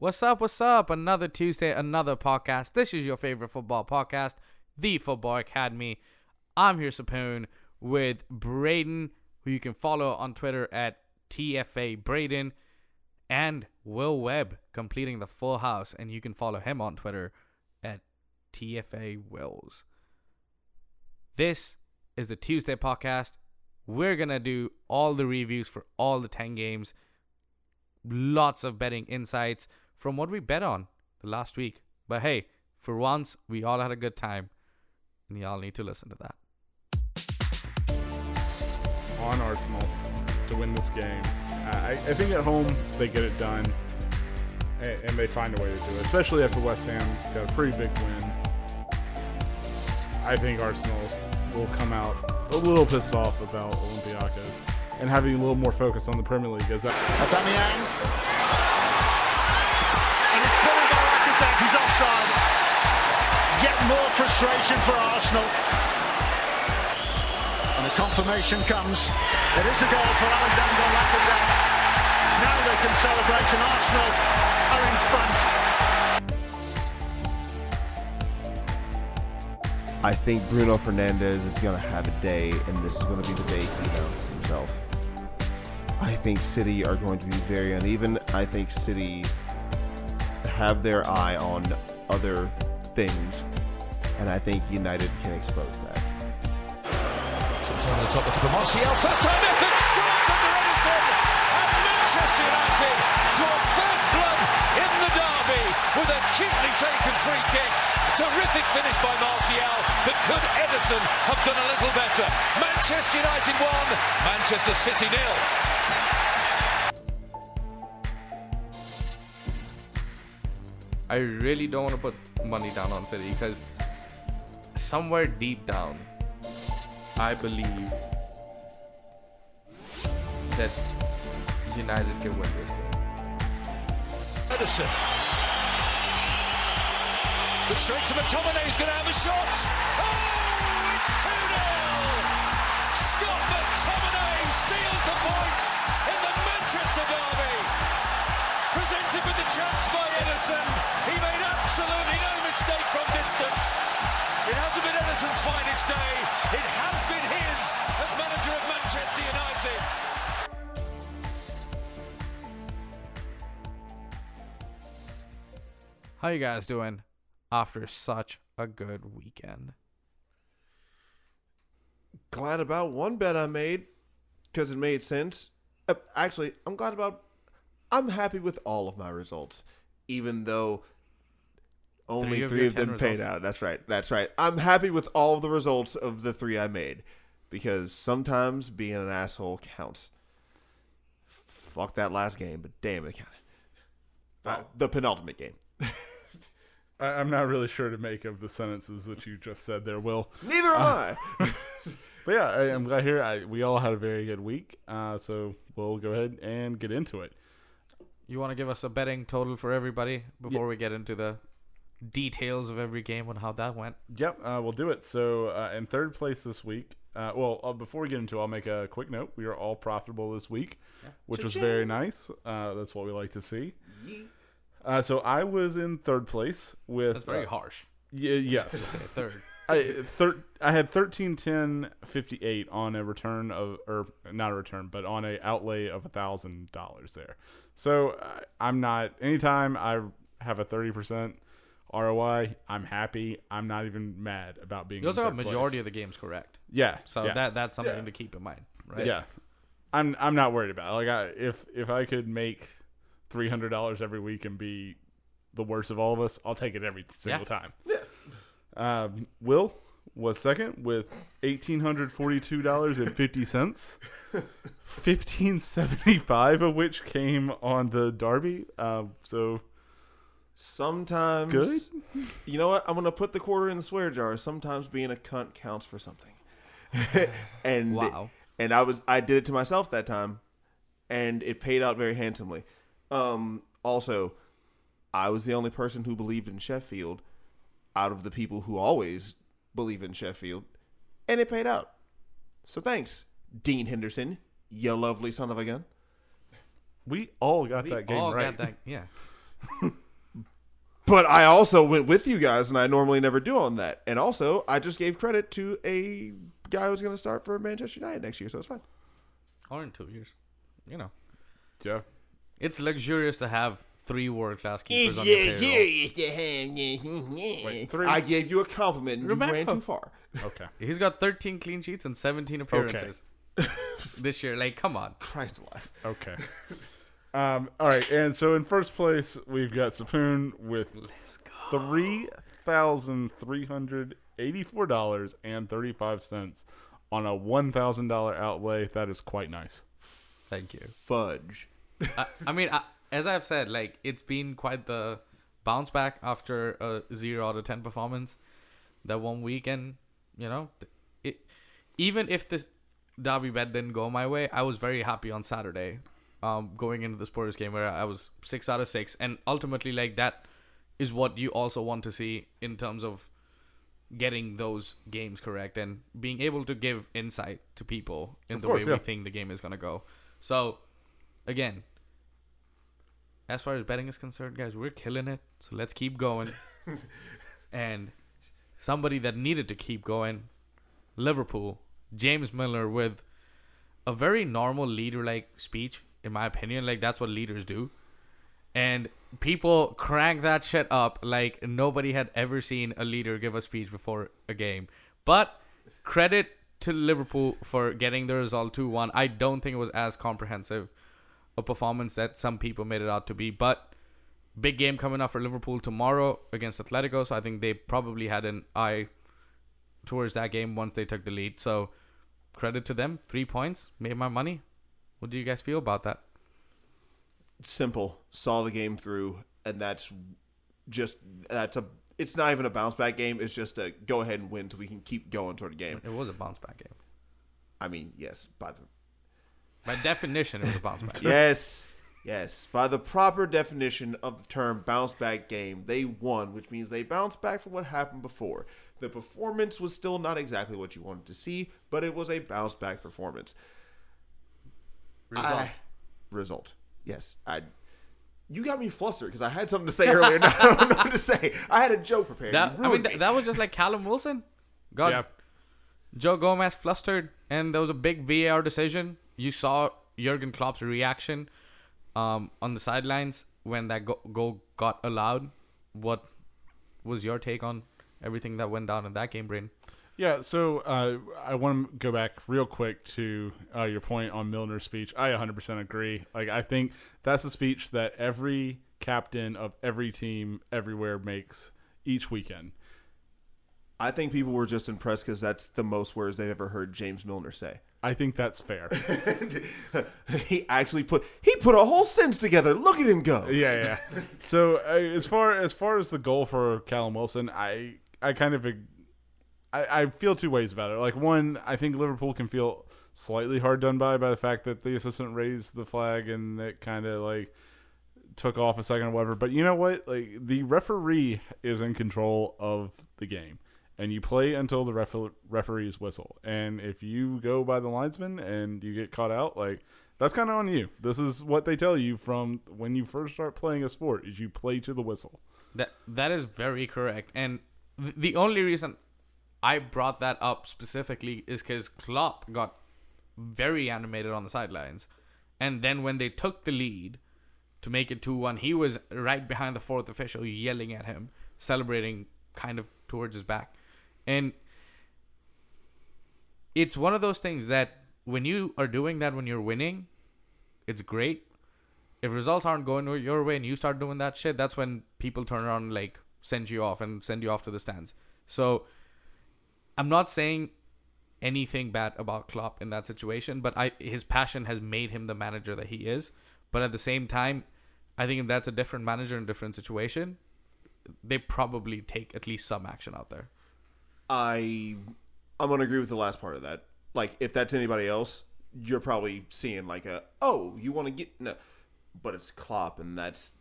What's up? What's up? Another Tuesday, another podcast. This is your favorite football podcast, The Football Academy. I'm here, Sapoon, with Braden, who you can follow on Twitter at TFA Braden, and Will Webb, completing the full house, and you can follow him on Twitter at TFA Wills. This is the Tuesday podcast. We're going to do all the reviews for all the 10 games, lots of betting insights from what we bet on the last week. But hey, for once, we all had a good time, and y'all need to listen to that. on Arsenal to win this game. I, I think at home they get it done, and, and they find a way to do it. Especially after West Ham got a pretty big win. I think Arsenal will come out a little pissed off about Olympiacos and having a little more focus on the Premier League. As that, Aubameyang. Yet more frustration for Arsenal. And the confirmation comes. It is a goal for Alexander Lacazette. Now they can celebrate and Arsenal are in front. I think Bruno Fernandes is going to have a day, and this is going to be the day he announces himself. I think City are going to be very uneven. I think City have their eye on other things, and I think United can expose that. Comes on the top looking for Martial. First time effort scores under Ederson. And Manchester United draw first blood in the derby with a cutely taken free kick. Terrific finish by Martial. But could Ederson have done a little better? Manchester United won. Manchester City nil. I really don't want to put money down on City because somewhere deep down, I believe that United can win this game. Ederson. The straight to McTominay, is going to have a shot. Ederson. He made absolutely no mistake from distance. It hasn't been Ederson's finest day. It has been his as manager of Manchester United. How you guys doing after such a good weekend? Glad about one bet I made because it made sense. Uh, actually, I'm glad about. I'm happy with all of my results, even though only Three of three of, them 10 paid out. That's right. That's right. I'm happy with all the results of the three I made because sometimes being an asshole counts. Fuck that last game, but damn it counted. Uh, the penultimate game. I, I'm not really sure to make of the sentences that you just said there, Will. Neither am I. But yeah, I, I'm glad here. I, we all had a very good week, uh, so we'll go ahead and get into it. You want to give us a betting total for everybody before we get into the details of every game and how that went? Yep, uh, we'll do it. So, uh, in third place this week, uh, well, uh, before we get into it, I'll make a quick note. We are all profitable this week, which was very nice. Uh, that's what we like to see. Uh, so, I was in third place with. That's very uh, harsh. y- yes. third. I thir- I had thirteen ten fifty eight on a return of or not a return, but on a outlay of a thousand dollars there. So uh, I'm not anytime I have a thirty percent ROI, I'm happy. I'm not even mad about being. You also in got third majority place. of the games correct, yeah. so yeah, that that's something to keep in mind, right? yeah. I'm I'm not worried about it. like I, if if I could make three hundred dollars every week and be the worst of all of us, I'll take it every single Yeah. time. Yeah. Um, Will was second with eighteen hundred forty-two dollars and fifty cents. Fifteen seventy-five of which came on the Derby. Um, so Sometimes Good? You know what? I'm gonna put the quarter in the swear jar. Sometimes being a cunt counts for something. and Wow. And I was I did it to myself that time, and it paid out very handsomely. Um, also, I was the only person who believed in Sheffield, out of the people who always believe in Sheffield, and it paid out. So thanks, Dean Henderson, you lovely son of a gun. we all got We that game all right. got that. Yeah. But I also went with you guys, and I normally never do on that. And also, I just gave credit to a guy who's going to start for Manchester United next year, so it's fine. Or in two years. You know. Yeah. It's luxurious to have three world class keepers on your payroll. Wait, three. I gave you a compliment, and you Remember- ran too far. okay. He's got 13 clean sheets and 17 appearances this year. Like, come on. Christ alive. Okay. Um, all right, and so in first place we've got Sapoon with three thousand three hundred eighty-four dollars and thirty-five cents on a one thousand dollar outlay. That is quite nice. Thank you. Fudge. I, I mean, I, as I've said, like it's been quite the bounce back after a zero out of ten performance that one week, and you know, it even if the derby bet didn't go my way, I was very happy on Saturday, um, going into the Spurs game where I was six out of six, and ultimately, like that is what you also want to see in terms of getting those games correct and being able to give insight to people in Of the course, way yeah. we think the game is gonna go. So, again, as far as betting is concerned, guys, we're killing it. So let's keep going. and somebody that needed to keep going, Liverpool, James Milner with a very normal leader like speech, in my opinion. Like that's what leaders do. And people crank that shit up like nobody had ever seen a leader give a speech before a game. But credit to Liverpool for getting the result 2 1. I don't think it was as comprehensive a performance that some people made it out to be. But big game coming up for Liverpool tomorrow against Atletico. So I think they probably had an eye towards that game once they took the lead. So credit to them. Three points. Made my money. What do you guys feel about that? Simple. Saw the game through, and that's just that's a. It's not even a bounce back game. It's just a go ahead and win so we can keep going toward the game. It was a bounce back game. I mean, yes, by the By definition, it was a bounce back. yes, yes, by the proper definition of the term bounce back game, they won, which means they bounced back from what happened before. The performance was still not exactly what you wanted to see, but it was a bounce back performance. Result. I- result. Yes, I. You got me flustered because I had something to say earlier. Now I don't know what to say. I had a joke prepared. That, I mean, ruined that, was just like Callum Wilson. Got Yeah. Joe Gomez flustered, and there was a big VAR decision. You saw Jurgen Klopp's reaction um, on the sidelines when that go- goal got allowed. What was your take on everything that went down in that game, Brain? Yeah, so uh, I want to go back real quick to uh, your point on Milner's speech. I 100% agree. Like, I think that's a speech that every captain of every team everywhere makes each weekend. I think people were just impressed because that's the most words they've ever heard James Milner say. I think that's fair. he actually put he put a whole sentence together. Look at him go. yeah, yeah. So uh, as far as far as the goal for Callum Wilson, I I kind of I, I feel two ways about it. Like one, I think Liverpool can feel slightly hard done by by the fact that the assistant raised the flag and it kind of like took off a second or whatever. But you know what? Like the referee is in control of the game. And you play until the refer- referee's whistle. And if you go by the linesman and you get caught out, like that's kind of on you. This is what they tell you from when you first start playing a sport: is you play to the whistle. That that is very correct. And th- the only reason I brought that up specifically is because Klopp got very animated on the sidelines, and then when they took the lead to make it two one, he was right behind the fourth official, yelling at him, celebrating kind of towards his back, and it's one of those things that when you are doing that when you're winning, it's great if results aren't going your way and you start doing that shit, that's when people turn around and like send you off and send you off to the stands. So I'm not saying anything bad about Klopp in that situation, but I his passion has made him the manager that he is. But at the same time, I think if that's a different manager in a different situation, they probably take at least some action out there. I I'm gonna agree with the last part of that. Like if that's anybody else, you're probably seeing like a oh you want to get no, but it's Klopp and that's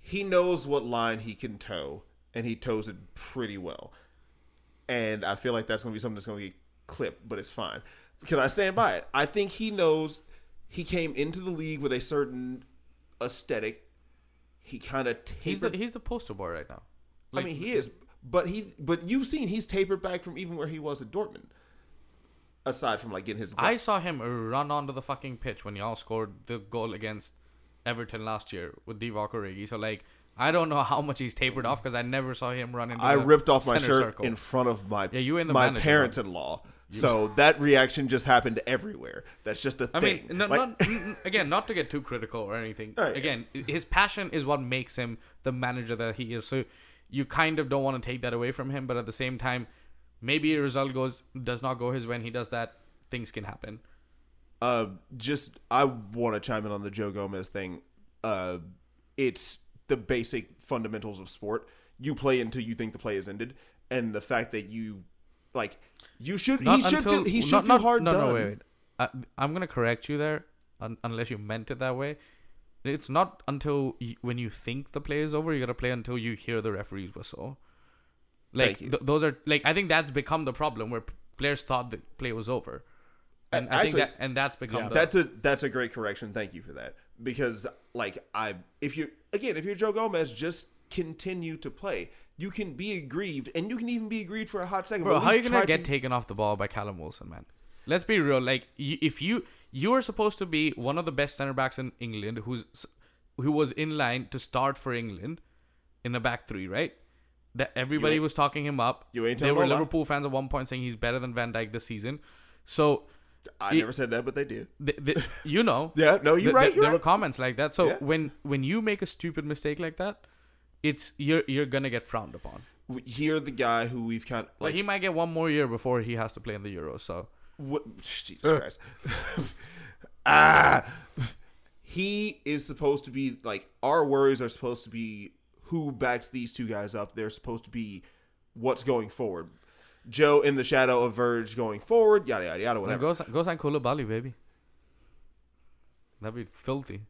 he knows what line he can toe and he toes it pretty well. And I feel like that's gonna be something that's gonna get clipped, but it's fine because I stand by it. I think he knows he came into the league with a certain aesthetic he kind of He's the tapered. he's the poster boy right now. I mean, he is, but he but you've seen he's tapered back from even where he was at Dortmund. Aside from like getting his, I saw him run onto the fucking pitch when y'all scored the goal against Everton last year with Divock Origi. So like, I don't know how much he's tapered off because I never saw him run into. I ripped off my shirt circle. in front of my Yeah, you and the my parents-in-law. So that reaction just happened everywhere. That's just a I thing. mean, no, Like- not, again, not to get too critical or anything. Right. Again, his passion is what makes him the manager that he is. So you kind of don't want to take that away from him, but at the same time, maybe a result goes does not go his way. and he does that. Things can happen. Uh, just I want to chime in on the Joe Gomez thing. Uh, it's the basic fundamentals of sport. You play until you think the play is ended, and the fact that you like you should Not he should until feel, he should not, feel not- hard no, done. No, wait, wait. I, I'm gonna correct you there, un- unless you meant it that way. It's not until you, when you think the play is over, you gotta play until you hear the referee's whistle. Like th- those are like I think that's become the problem where p- players thought the play was over, and I think Actually- that and that's become the, That's a that's a great correction. Thank you for that. Because like I if you again if you're Joe Gomez, just continue to play. You can be aggrieved, and you can even be aggrieved for a hot second. Bro, but how are you gonna get to- taken off the ball by Callum Wilson, man? Let's be real. Like, you, if you you are supposed to be one of the best center backs in England, who's who was in line to start for England in the back three, right? That everybody was talking him up. you ain't There telling were. Liverpool fans at one point saying he's better than Van Dijk this season. So, I never said that, but they did. th- th- you know, Yeah, no, you're th- right. th- You're there were right. comments like that. So Yeah. when when you make a stupid mistake like that, it's you're you're gonna get frowned upon. Here, the guy who we've kind of Like like he might get one more year before he has to play in the Euros. So What, Jesus Christ. ah, he is supposed to be like our worries are supposed to be who backs these two guys up. They're supposed to be what's going forward. Joe in the shadow of Verge going forward. Yada yada yada. Whatever. go go sign Koulibaly, baby. That'd be filthy.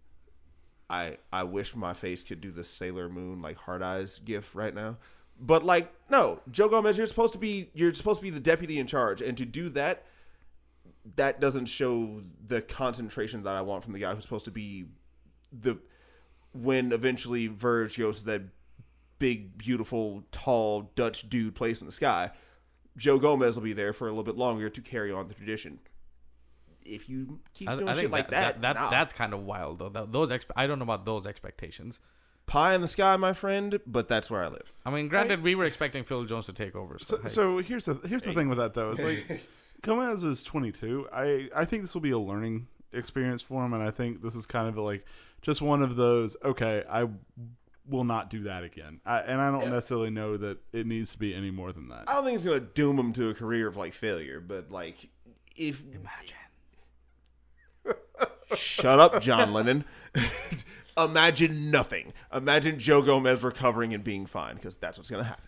I I wish my face could do the Sailor Moon like hard eyes gif right now. But like no, Joe Gomez, you're supposed to be you're supposed to be the deputy in charge, and to do that, that doesn't show the concentration that I want from the guy who's supposed to be the when eventually Verge goes to that big, beautiful, tall Dutch dude place in the sky. Joe Gomez will be there for a little bit longer to carry on the tradition. If you keep I, doing I shit think like that, that, that, nah. that's kind of wild though. Those expe- I don't know about those expectations. pie in the sky, my friend, but that's where I live. I mean, granted, we were expecting Phil Jones to take over. So, So, hey. so here's the here's the thing with that though. It's like Gomez is 22. I I think this will be a learning experience for him, and I think this is kind of like just one of those. Okay, I will not do that again, I, and I don't necessarily know that it needs to be any more than that. I don't think it's gonna doom him to a career of like failure, but like if imagine. shut up, John Lennon. Imagine nothing. Imagine Joe Gomez recovering and being fine, because that's what's gonna happen.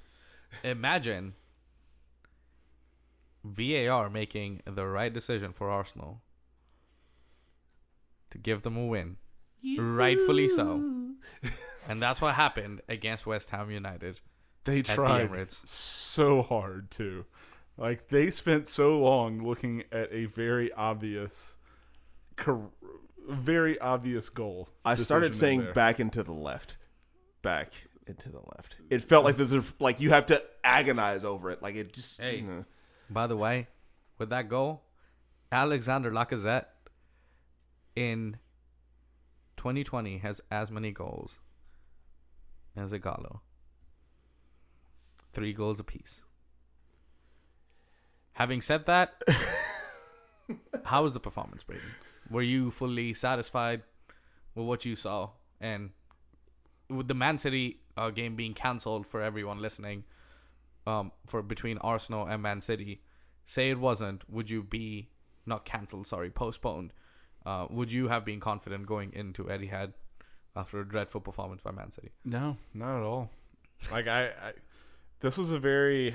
Imagine VAR making the right decision for Arsenal to give them a win, rightfully so, and that's what happened against West Ham United. They tried Emirates. so hard to. Like they spent so long looking at a very obvious, very obvious goal. I started saying there. back into the left, back into the left. It felt like there's a, like you have to agonize over it. Like it just. Hey. you know. By the way, with that goal, Alexander Lacazette in 2020 has as many goals as Ighalo. Three goals apiece. Having said that, how was the performance, Braden? Were you fully satisfied with what you saw? And with the Man City uh, game being cancelled for everyone listening, um, for between Arsenal and Man City, say it wasn't, would you be not cancelled? Sorry, postponed. Uh, would you have been confident going into Etihad after a dreadful performance by Man City? No, not at all. Like I, I this was a very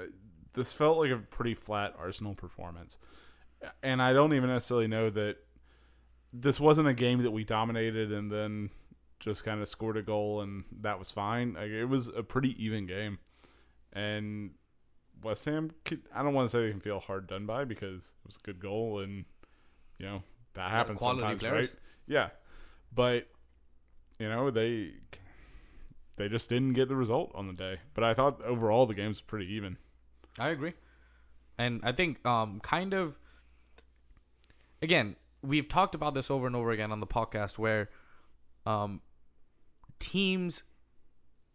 uh, this felt like a pretty flat Arsenal performance. And I don't even necessarily know that this wasn't a game that we dominated and then just kind of scored a goal and that was fine. Like it was a pretty even game. And West Ham could, I don't want to say they can feel hard done by because it was a good goal and you know that happens quality sometimes, players. right? Yeah. But you know they they just didn't get the result on the day. But I thought overall the game's pretty even. I agree. And I think um kind of again, we've talked about this over and over again on the podcast where um teams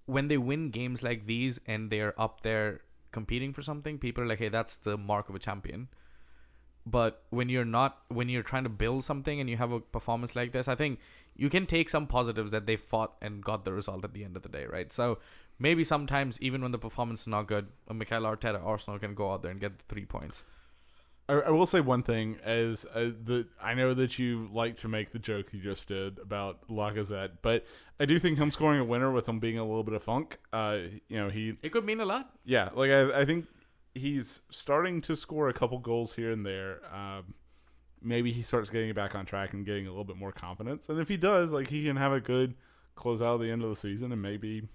when they win games like these and they're up there competing for something, people are like, "Hey, that's the mark of a champion." But when you're not, when you're trying to build something and you have a performance like this, I think you can take some positives that they fought and got the result at the end of the day, right? So maybe sometimes even when the performance is not good, a Mikel Arteta Arsenal can go out there and get the three points. I, I will say one thing as uh, the I know that you like to make the joke you just did about Lacazette, but I do think him scoring a winner with him being a little bit of funk. Uh, you know he It could mean a lot. yeah like I, I think he's starting to score a couple goals here and there. Um, maybe he starts getting back on track and getting a little bit more confidence, and if he does, like he can have a good close out of the end of the season and maybe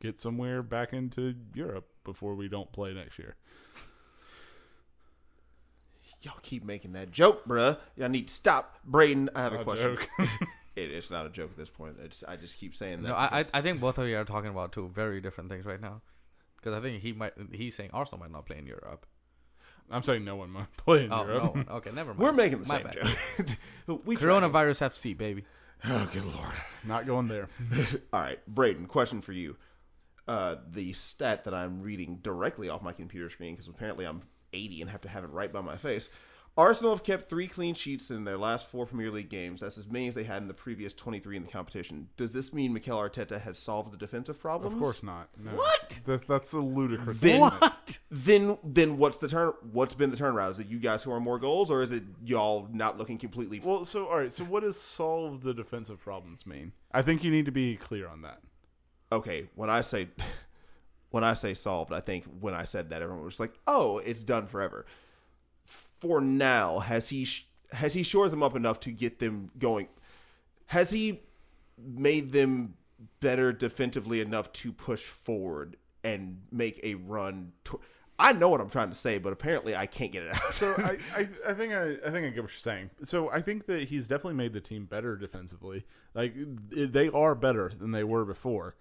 get somewhere back into Europe before we don't play next year. Y'all keep making that joke, bruh. Y'all need to stop. Braden, I have a a question. joke. it, it's not a joke at this point. It's, I just keep saying that. No, I, I think both of you are talking about two very different things right now. Because I think he might he's saying Arsenal might not play in Europe. I'm saying no one might play in Oh Europe. no, okay, never mind. we're making the My same bad. joke. we tried. Coronavirus FC baby. Oh, good lord. Not going there. All right, Braden, question for you. Uh, the stat that I'm reading directly off my computer screen, because apparently I'm 80 and have to have it right by my face. Arsenal have kept three clean sheets in their last four Premier League games. That's as many as they had in the previous 23 in the competition. Does this mean Mikel Arteta has solved the defensive problems? Of course not. No. What? That's that's a ludicrous. Then, statement. then, then what's the turn? What's been the turnaround? Is it you guys who are more goals, or is it y'all not looking completely? Well, so all right. So what does solve the defensive problems mean? I think you need to be clear on that. okay, when I say when I say solved, I think when I said that everyone was like, "Oh, it's done forever." For now, has he sh- has he shored them up enough to get them going? Has he made them better defensively enough to push forward and make a run? To- I know what I'm trying to say, but apparently I can't get it out. So I, I, I think I, I think I get what you're saying. So I think that he's definitely made the team better defensively. Like they are better than they were before.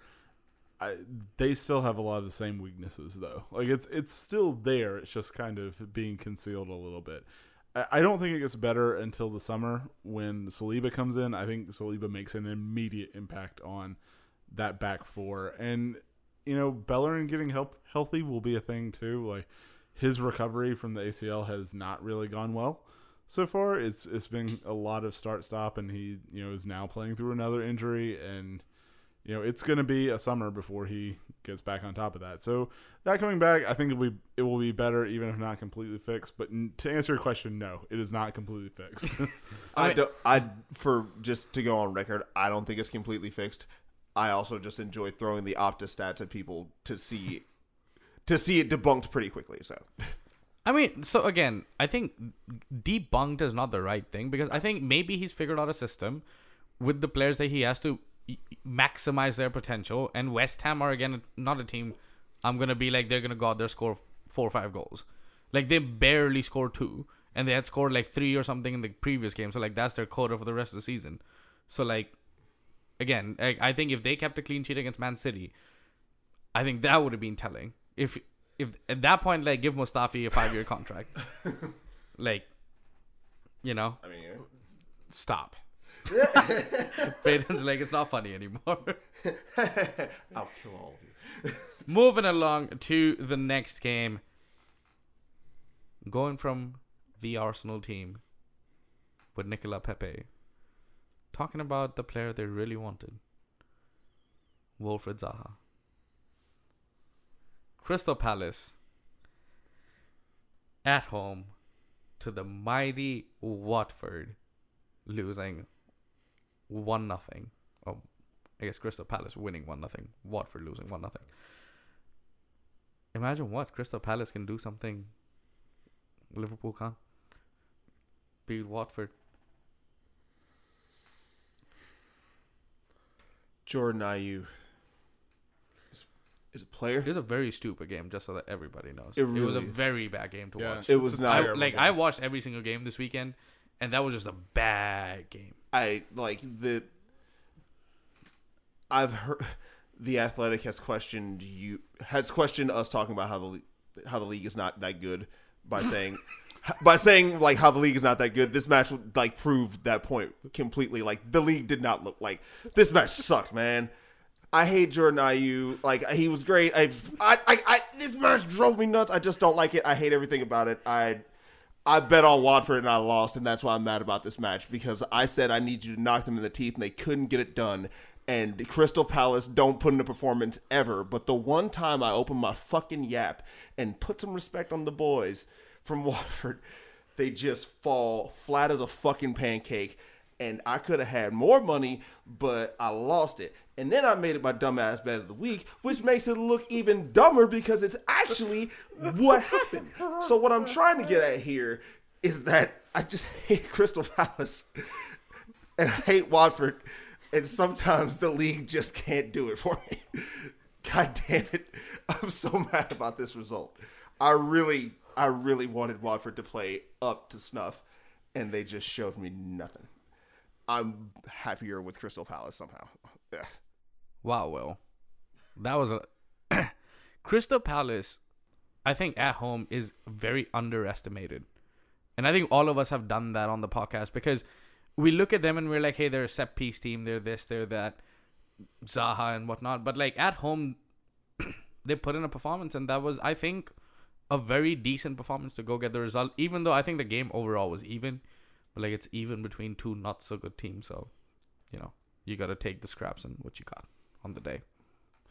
I, they still have a lot of the same weaknesses though. Like it's it's still there. It's just kind of being concealed a little bit. I, don't think it gets better until the summer when Saliba comes in. I think Saliba makes an immediate impact on that back four, and you know Bellerin getting help healthy will be a thing too. Like his recovery from the ACL has not really gone well so far. It's it's been a lot of start stop, and he you know is now playing through another injury, and you know it's going to be a summer before he gets back on top of that. So that coming back, I think it will be, it will be better, even if not completely fixed. But n- to answer your question, no, it is not completely fixed. I don't, I for just to go on record, I don't think it's completely fixed. I also just enjoy throwing the Opta stats at people to see to see it debunked pretty quickly. So I mean, so again, I think debunked is not the right thing because I think maybe he's figured out a system with the players that he has to y- maximize their potential. And West Ham are again not a team. I'm gonna be like they're gonna go out there score four or five goals. Like they barely scored two, and they had scored like three or something in the previous game. So like that's their quota for the rest of the season. So like, again, I, I think if they kept a clean sheet against Man City, I think that would have been telling. If if at that point, like, give Mustafi a five year contract, like, you know, I mean, Stop. Peyton's like, it's not funny anymore. I'll kill all of you. Moving along to the next game, going from the Arsenal team with Nicola Pepe, talking about the player they really wanted, Wilfred Zaha. Crystal Palace at home to the mighty Watford, losing one nothing. Oh, I guess Crystal Palace winning one nothing. Watford losing one nothing. Imagine what Crystal Palace can do something Liverpool can't. Beat Watford. Jordan Ayew is, is a player. It was a very stupid game, just so that everybody knows. It It, was a is. very bad game to Yeah. watch. It was It's not- I, like game. I watched every single game this weekend, and that was just a bad game. I like the. I've heard the Athletic has questioned you has questioned us talking about how the how the league is not that good by saying by saying like how the league is not that good. This match like proved that point completely. Like the league did not look like this match sucked, man. I hate Jordan Ayew. Like he was great. I, I, I, I, this match drove me nuts. I just don't like it. I hate everything about it. I, I bet on Watford and I lost, and that's why I'm mad about this match because I said I need you to knock them in the teeth, and they couldn't get it done. And Crystal Palace don't put in a performance ever, but the one time I open my fucking yap and put some respect on the boys from Watford, they just fall flat as a fucking pancake and I could have had more money, but I lost it. And then I made it my dumbass bet of the week, which makes it look even dumber because it's actually what happened. So what I'm trying to get at here is that I just hate Crystal Palace and I hate Watford, and sometimes the league just can't do it for me. God damn it. I'm so mad about this result. I really, I really wanted Watford to play up to snuff, and they just showed me nothing. I'm happier with Crystal Palace somehow. Yeah. Wow, Will. That was a Crystal Palace, I think at home is very underestimated. And I think all of us have done that on the podcast because we look at them and we're like, hey, they're a set piece team, they're this, they're that, Zaha and whatnot. But like at home, they put in a performance, and that was, I think, a very decent performance to go get the result. Even though I think the game overall was even, but like it's even between two not so good teams. So, you know, you got to take the scraps and what you got on the day.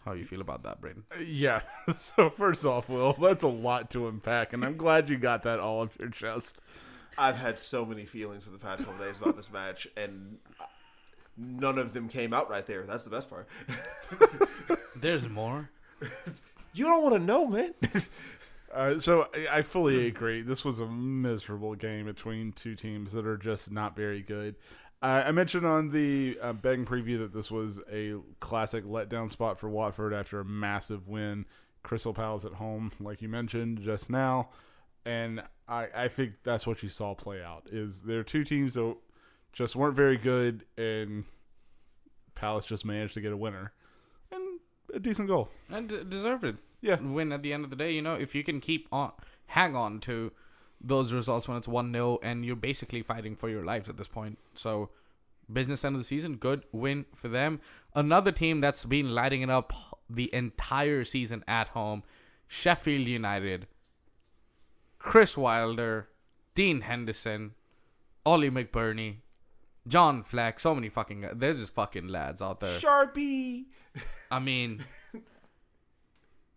How you feel about that, Braden? Yeah. So first off, Will, that's a lot to unpack, and I'm glad you got that all off your chest. I've had so many feelings for the past couple days about this match, and none of them came out right there. That's the best part. There's more. You don't want to know, man. Uh, so I, I fully agree. This was a miserable game between two teams that are just not very good. Uh, I mentioned on the uh, betting preview that this was a classic letdown spot for Watford after a massive win. Crystal Palace at home, like you mentioned just now, and I, I think that's what you saw play out. Is there are two teams that just weren't very good, and Palace just managed to get a winner and a decent goal. and deserved it. Yeah. win at the end of the day. You know, if you can keep on, hang on to those results when it's one 0 and you're basically fighting for your lives at this point. So, business end of the season, good win for them. Another team that's been lighting it up the entire season at home, Sheffield United. Chris Wilder, Dean Henderson, Ollie McBurnie, John Fleck, so many fucking. They're just fucking lads out there. Sharpie. I mean,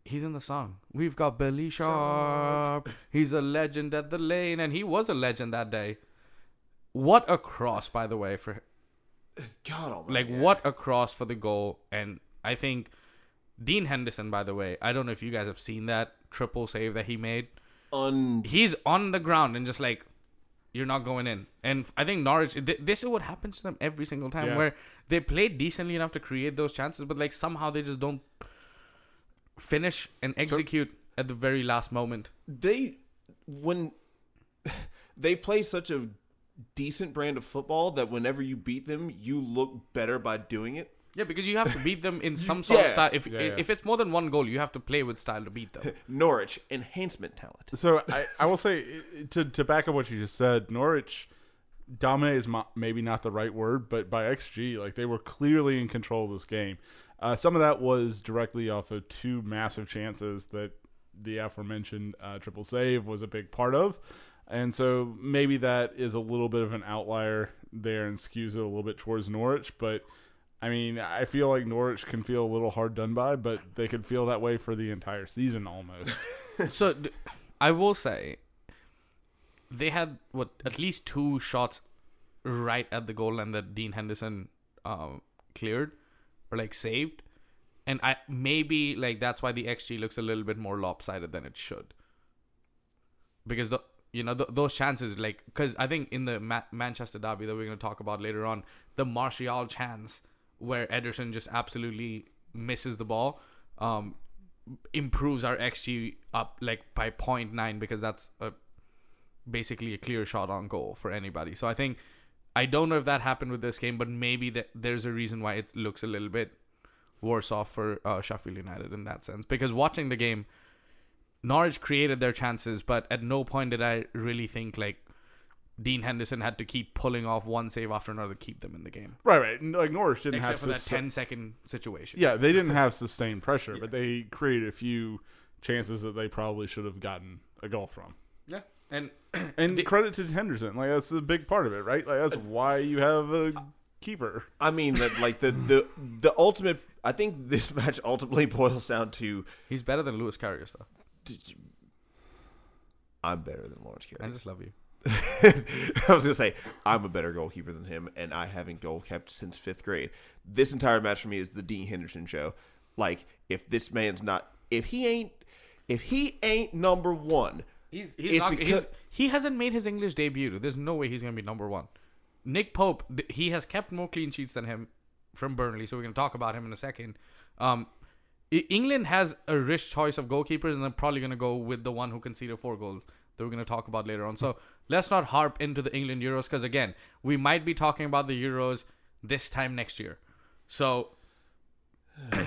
he's in the song. We've got Billy Sharp. He's a legend at the lane, and he was a legend that day. What a cross, by the way, for God almighty. like what a cross for the goal. And I think Dean Henderson, by the way, I don't know if you guys have seen that triple save that he made. Un- He's on the ground and just like. You're not going in, and I think Norwich. Th- this is what happens to them every single time, Yeah. where they play decently enough to create those chances, but like somehow they just don't finish and execute at the very last moment. they when they play such a decent brand of football that whenever you beat them, you look better by doing it. Yeah, because you have to beat them in some sort of style. If Yeah, yeah. if it's more than one goal, you have to play with style to beat them. Norwich enhancement talent. So I, I will say to to back up what you just said, Norwich dominate is maybe not the right word, but by XG, like they were clearly in control of this game. Uh, some of that was directly off of two massive chances that the aforementioned uh, triple save was a big part of, and so maybe that is a little bit of an outlier there and skews it a little bit towards Norwich, but. I mean, I feel like Norwich can feel a little hard done by, but they could feel that way for the entire season almost. so I will say they had what at least two shots right at the goal line that Dean Henderson um, cleared or like saved, and I maybe like that's why the xG looks a little bit more lopsided than it should. Because the you know th- those chances like because I think in the Ma- Manchester derby that we're going to talk about later on the Martial chance where Ederson just absolutely misses the ball um improves our xG up like by 0.9 because that's a basically a clear shot on goal for anybody. So I think I don't know if that happened with this game, but maybe that there's a reason why it looks a little bit worse off for uh, Sheffield United in that sense because watching the game, Norwich created their chances, but at no point did I really think like Dean Henderson had to keep pulling off one save after another to keep them in the game. Right, right. Like Norwich didn't Except have for that sus- 10 second situation. Yeah, they didn't have sustained pressure, but they created a few chances that they probably should have gotten a goal from. Yeah. And And The- credit to Henderson, like that's a big part of it, right? Like that's why you have a keeper. I mean that like the the the ultimate. I think this match ultimately boils down to he's better than Loris Karius, though. I'm better than Lawrence Carrier. I just love you. I was gonna say I'm a better goalkeeper than him, and I haven't goal kept since fifth grade. This entire match for me is the Dean Henderson show. Like if this man's not, if he ain't, if he ain't number one, He's, he's not, because- he's, he hasn't made his English debut. There's no way he's going to be number one. Nick Pope, th- he has kept more clean sheets than him from Burnley, so we're going to talk about him in a second. Um, England has a rich choice of goalkeepers, and they're probably going to go with the one who conceded four goals that we're going to talk about later on. So let's not harp into the England Euros because, again, we might be talking about the Euros this time next year. So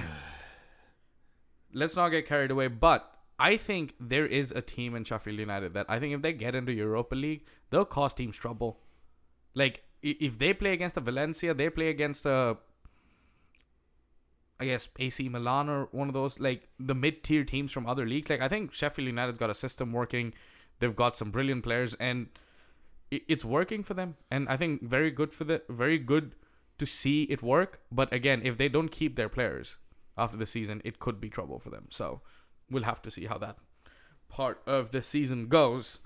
let's not get carried away. But I think there is a team in Sheffield United that I think if they get into Europa League, they'll cause teams trouble. Like if they play against a Valencia, they play against a I guess AC Milan or one of those like the mid tier teams from other leagues. Like I think Sheffield United's got a system working. They've got some brilliant players and it's working for them. And I think very good for the very good to see it work. But again, if they don't keep their players after the season, it could be trouble for them. So we'll have to see how that part of the season goes.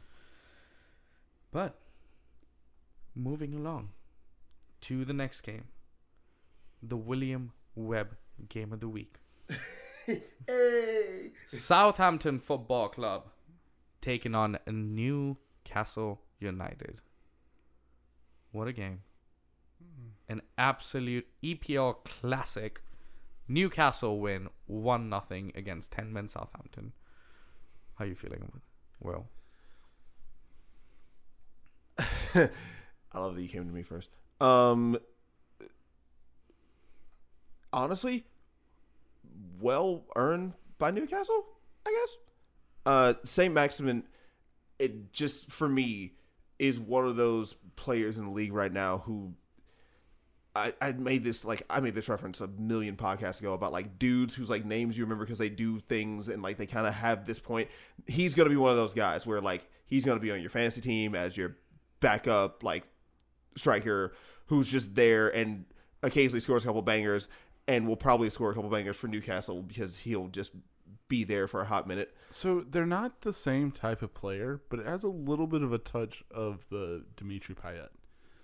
But moving along to the next game, the William Webb game of the week. Southampton Football Club taking on Newcastle United. What a game. Hmm. An absolute EPL classic. Newcastle win 1 0 against 10 men Southampton. How are you feeling with Well, I love that you came to me first. Um, honestly, well earned by Newcastle, I guess. Uh, Saint Maximin, it just for me is one of those players in the league right now who. I, I made this like I made this reference a million podcasts ago about like dudes whose like names you remember because they do things and like they kind of have this point. He's gonna be one of those guys where like he's gonna be on your fantasy team as your backup like striker who's just there and occasionally scores a couple bangers and will probably score a couple bangers for Newcastle because he'll just be there for a hot minute. So they're not the same type of player, but it has a little bit of a touch of the Dimitri Payet.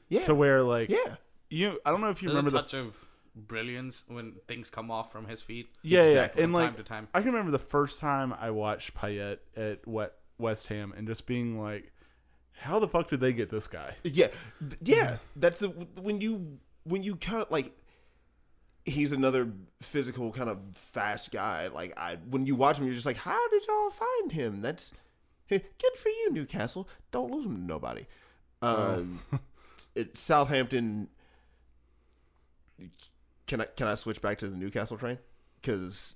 Yeah. To where like yeah. You I don't know if you there's remember a the touch of brilliance when things come off from his feet. Yeah, Exactly. yeah, and From like time to time. I can remember the first time I watched Payet at Wet West Ham and just being like, "How the fuck did they get this guy?" Yeah. Th- Yeah, that's the when you when you kind of like he's another physical kind of fast guy. Like I when you watch him you're just like, "How did y'all find him?" That's good for you Newcastle. Don't lose him to nobody. Um it, Southampton can I can I switch back to the Newcastle train? Cuz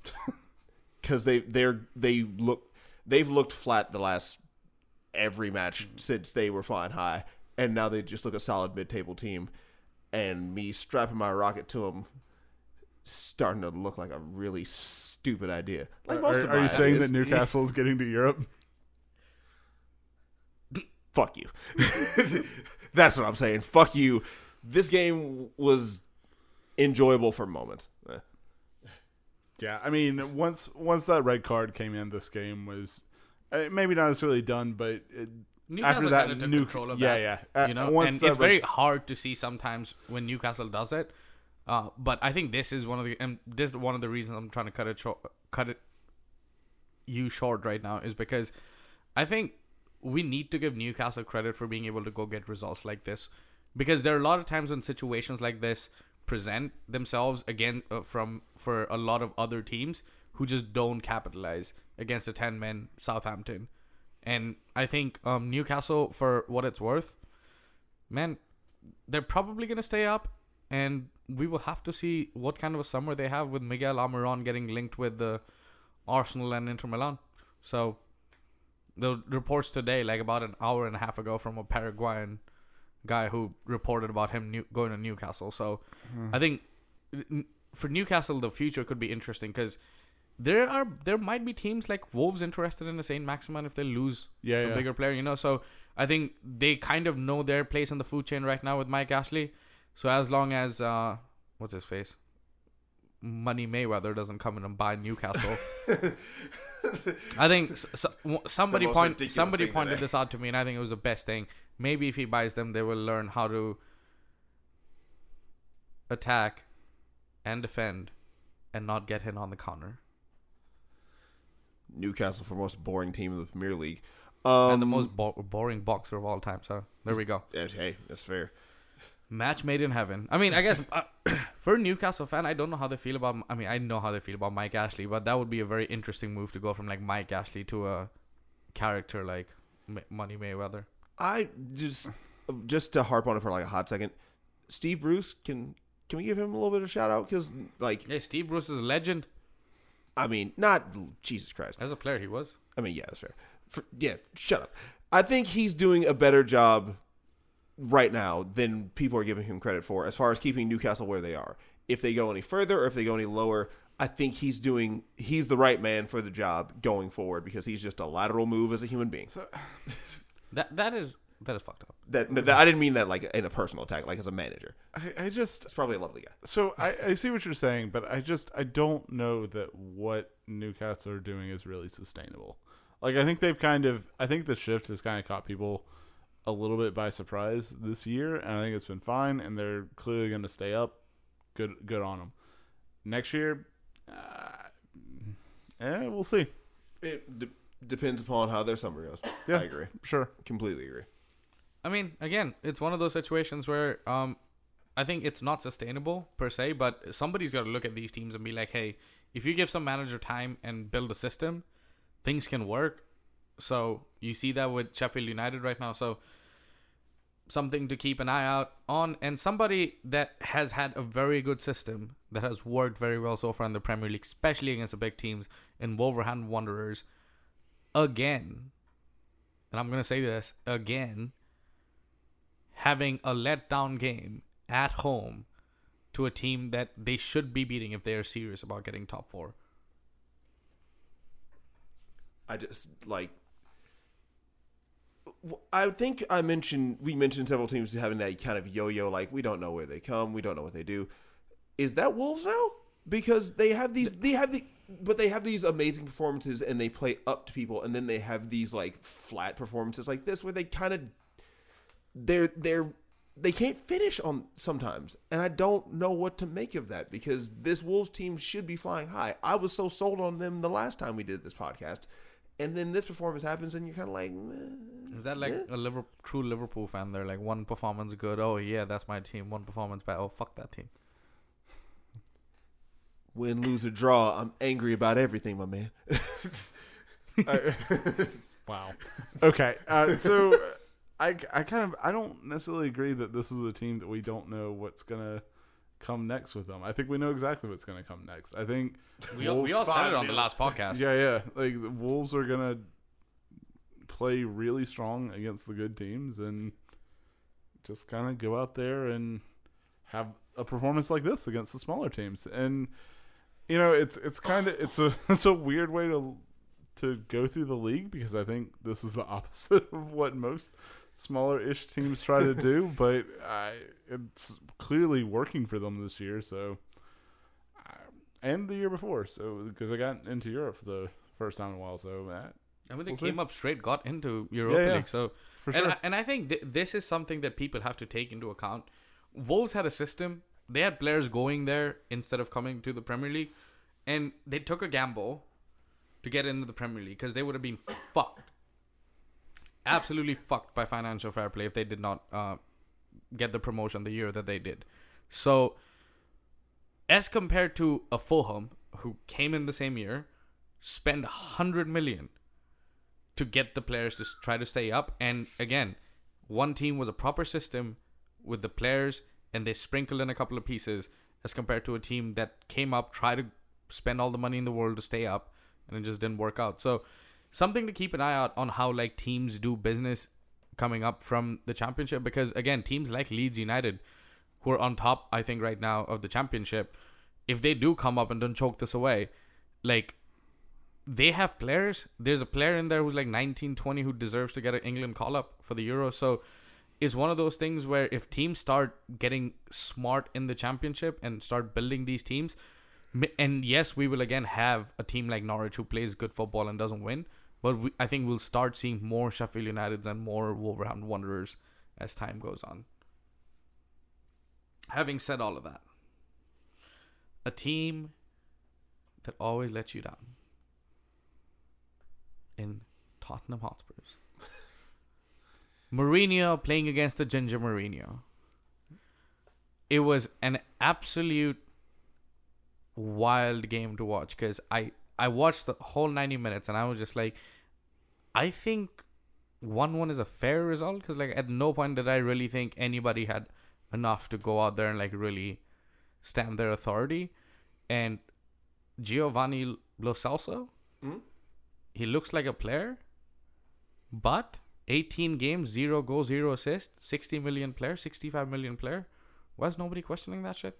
cuz they they're they look they've looked flat the last every match mm-hmm. since they were flying high, and now they just look a solid mid-table team. And me strapping my rocket to them, starting to look like a really stupid idea. Like most Are, of are you saying that Newcastle is getting to Europe? Fuck you. That's what I'm saying. Fuck you. This game was enjoyable for moments. Eh. Yeah, I mean, once once that red card came in, this game was uh, maybe not necessarily done, but it, after that, kinda took New- control of yeah, that. yeah, Uh, you know, once and it's red- very hard to see sometimes when Newcastle does it. Uh, but I think this is one of the and this is one of the reasons I'm trying to cut it short, cut it you short right now is because I think we need to give Newcastle credit for being able to go get results like this because there are a lot of times when situations like this present themselves again uh, from for a lot of other teams who just don't capitalize against a 10 men Southampton and I think um, Newcastle for what it's worth man they're probably going to stay up and we will have to see what kind of a summer they have with Miguel Almiron getting linked with the Arsenal and Inter Milan. So the reports today, like about an hour and a half ago, from a Paraguayan guy who reported about him new, going to Newcastle. So I think for Newcastle, the future could be interesting because there are there might be teams like Wolves interested in a Saint Maximin if they lose Yeah, a yeah. bigger player, you know. So I think they kind of know their place in the food chain right now with Mike Ashley. So as long as uh, what's his face, Money Mayweather doesn't come in and buy Newcastle, I think s- s- w- somebody point somebody pointed today. this out to me, and I think it was the best thing. Maybe if he buys them, they will learn how to attack and defend, and not get hit on the counter. Newcastle for most boring team in the Premier League. Um, and the most bo- boring boxer of all time. So there we go. Hey, that's fair. Match made in heaven. I mean, I guess uh, for a Newcastle fan, I don't know how they feel about. I mean, I know how they feel about Mike Ashley, but that would be a very interesting move to go from like Mike Ashley to a character like Ma- Money Mayweather. I just just to harp on it for like a hot second. Steve Bruce can can we give him a little bit of shout out because like Hey, Steve Bruce is a legend. I mean not Jesus Christ. As a player, he was. I mean yeah that's fair. For, yeah, shut up. I think he's doing a better job right now than people are giving him credit for as far as keeping Newcastle where they are. If they go any further or if they go any lower, I think he's doing he's the right man for the job going forward because he's just a lateral move as a human being. That that is that is fucked up. That, that I didn't mean that like in a personal attack, like as a manager. I, I just It's probably a lovely guy. so I, I see what you're saying, but I just I don't know that what Newcastle are doing is really sustainable. Like I think they've kind of I think the shift has kind of caught people a little bit by surprise this year, and I think it's been fine, and they're clearly going to stay up. Good good on them. Next year, uh, eh, we'll see. It de- depends upon how their summer goes. Yeah, I agree. Sure. Completely agree. I mean, again, it's one of those situations where um, I think it's not sustainable per se, but somebody's got to look at these teams and be like, hey, if you give some manager time and build a system, things can work. So you see that with Sheffield United right now. So something to keep an eye out on, and somebody that has had a very good system that has worked very well so far in the Premier League, especially against the big teams in Wolverhampton Wanderers, again. And I'm gonna say this again having a letdown game at home to a team that they should be beating if they are serious about getting top four. I just like. I think I mentioned we mentioned several teams having that kind of yo-yo, like we don't know where they come, we don't know what they do. Is that Wolves now? Because they have these, they have the, but they have these amazing performances and they play up to people, and then they have these like flat performances like this where they kind of, they're they're they can't finish on sometimes, and I don't know what to make of that because this Wolves team should be flying high. I was so sold on them the last time we did this podcast, and then this performance happens, and you're kind of like, "Meh." Is that like a Liverpool, true Liverpool fan? They're like one performance good. Oh yeah, that's my team. One performance bad. Oh fuck that team. Win, lose, or draw. I'm angry about everything, my man. Wow. Okay. Uh, so I, I kind of I don't necessarily agree that this is a team that we don't know what's gonna come next with them. I think we know exactly what's gonna come next. I think We, all- we all said it on the last podcast. yeah yeah like the Wolves are gonna play really strong against the good teams and just kind of go out there and have a performance like this against the smaller teams and you know it's it's kind of it's a it's a weird way to to go through the league because I think this is the opposite of what most smaller ish teams try to do but I it's clearly working for them this year so and the year before so because I got into Europe for the first time in a while so that I mean, they We'll see. came up straight, got into Europa Yeah, yeah. League. So, For and sure. I, and I think th- this is something that people have to take into account. Wolves had a system; they had players going there instead of coming to the Premier League, and they took a gamble to get into the Premier League because they would have been fucked, absolutely fucked by financial fair play if they did not uh, get the promotion the year that they did. So, as compared to a Fulham who came in the same year, spent hundred million to get the players to try to stay up. And again, one team was a proper system with the players and they sprinkled in a couple of pieces as compared to a team that came up, tried to spend all the money in the world to stay up, and it just didn't work out. So something to keep an eye out on how like teams do business coming up from the championship because again, teams like Leeds United, who are on top, I think right now of the championship, if they do come up and don't choke this away, like they have players. There's a player in there who's like 19, 20 who deserves to get an England call up for the Euro. So it's one of those things where if teams start getting smart in the championship and start building these teams, and yes, we will again have a team like Norwich who plays good football and doesn't win, but we, I think we'll start seeing more Sheffield Uniteds and more Wolverhampton Wanderers as time goes on. Having said all of that, a team that always lets you down in Tottenham Hotspurs. Mourinho playing against the Ginger Mourinho. It was an absolute wild game to watch because I I watched the whole 90 minutes and I was just like I think 1-1 is a fair result because like at no point did I really think anybody had enough to go out there and like really stamp their authority and Giovanni Lo Celso hmm? he looks like a player, but 18 games, zero goals, zero assists, 60 million player, 65 million player. Why is nobody questioning that shit?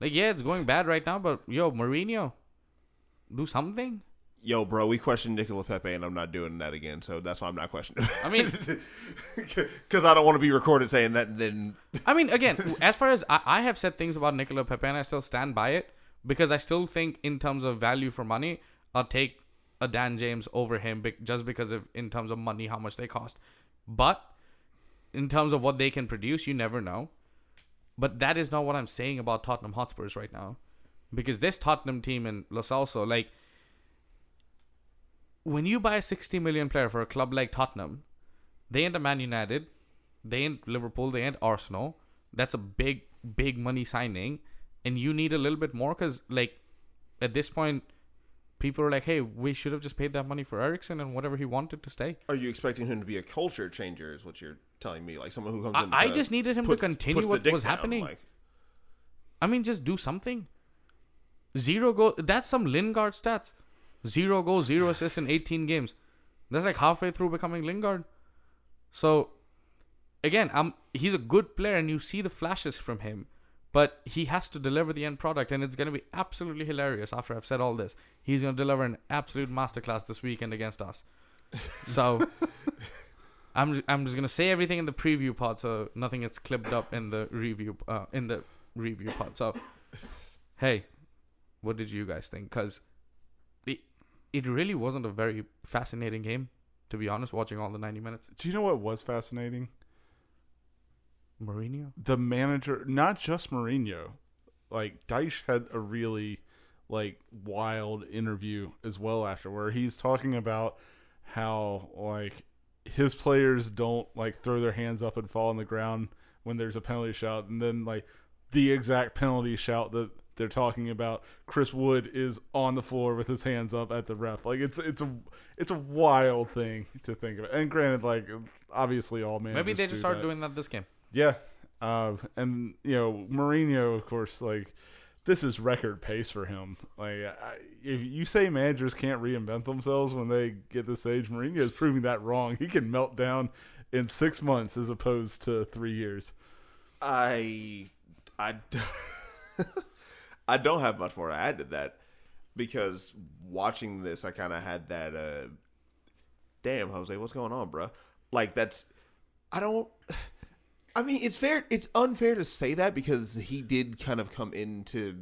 Like, yeah, it's going bad right now, but yo, Mourinho, do something. Yo, bro, we questioned Nicola Pepe, and I'm not doing that again. So that's why I'm not questioning. I mean- because I don't want to be recorded saying that. Then I mean, again, as far as I, I have said things about Nicola Pepe, and I still stand by it because I still think, in terms of value for money, I'll take a Dan James over him just because of in terms of money how much they cost. But in terms of what they can produce, you never know. But that is not what I'm saying about Tottenham Hotspurs right now, because this Tottenham team and Lo Celso, like, when you buy a 60 million player for a club like Tottenham, they ain't a Man United, they ain't Liverpool, they ain't Arsenal. That's a big, big money signing, and you need a little bit more because, like, at this point, people are like, "Hey, we should have just paid that money for Eriksen and whatever he wanted to stay." are you expecting him to be a culture changer? Is what you're telling me? Like someone who comes I- in. I just needed him to continue what was down, happening. Like, I mean, just do something. Zero goal. That's some Lingard stats. Zero goals, zero assists in 18 games. That's like halfway through becoming Lingard. So, again, I'm he's a good player, and you see the flashes from him, but he has to deliver the end product, and it's gonna be absolutely hilarious. After I've said all this, he's gonna deliver an absolute masterclass this weekend against us. So. I'm just, I'm just gonna say everything in the preview part, so nothing gets clipped up in the review uh, in the review pod. So, hey, what did you guys think? Because it it really wasn't a very fascinating game, to be honest. Watching all the 90 minutes, Do you know what was fascinating? Mourinho. The manager, not just Mourinho, like Dyche had a really like wild interview as well after where he's talking about how like his players don't like throw their hands up and fall on the ground when there's a penalty shout and then like the exact penalty shout that they're talking about Chris Wood is on the floor with his hands up at the ref like it's it's a it's a wild thing to think of and granted like obviously all managers Maybe they do just started that. doing that this game. Yeah. Uh, and you know, Mourinho, of course, like this is record pace for him. Like, I, if you say managers can't reinvent themselves when they get this age, Mourinho is proving that wrong. He can melt down in six months as opposed to three years. I, I, I don't have much more to add to that because watching this, I kind of had that. uh Damn, Jose, what's going on, bruh? Like that's, I don't. I mean, it's fair. It's unfair to say that because he did kind of come into.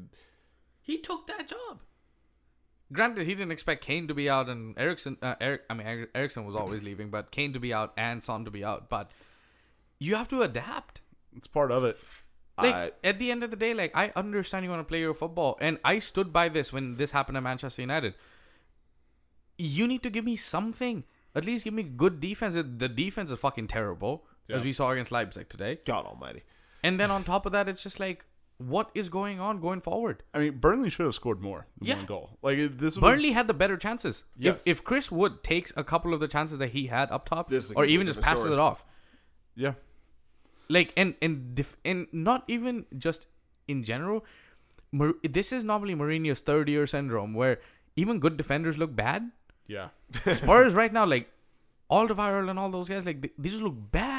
He took that job. Granted, he didn't expect Kane to be out and Eriksen. Uh, Eric, I mean, Er- Eriksen was always leaving, but Kane to be out and Son to be out. But you have to adapt. It's part of it. Like I- at the end of the day, like I understand you want to play your football, and I stood by this when this happened at Manchester United. You need to give me something. At least give me good defense. The defense is fucking terrible, as we saw against Leipzig today. God Almighty. And then on top of that, it's just like, what is going on going forward? I mean, Burnley should have scored more than Yeah. one goal. Like this was Burnley had the better chances. Yes. If, if Chris Wood takes a couple of the chances that he had up top, This is a or even just passes story. it off, Yeah. Like and and def- and not even just in general. Mar- this is normally Mourinho's third year syndrome, where even good defenders look bad. Yeah. Spurs right now, like Alderweireld and all those guys, like they, they just look bad.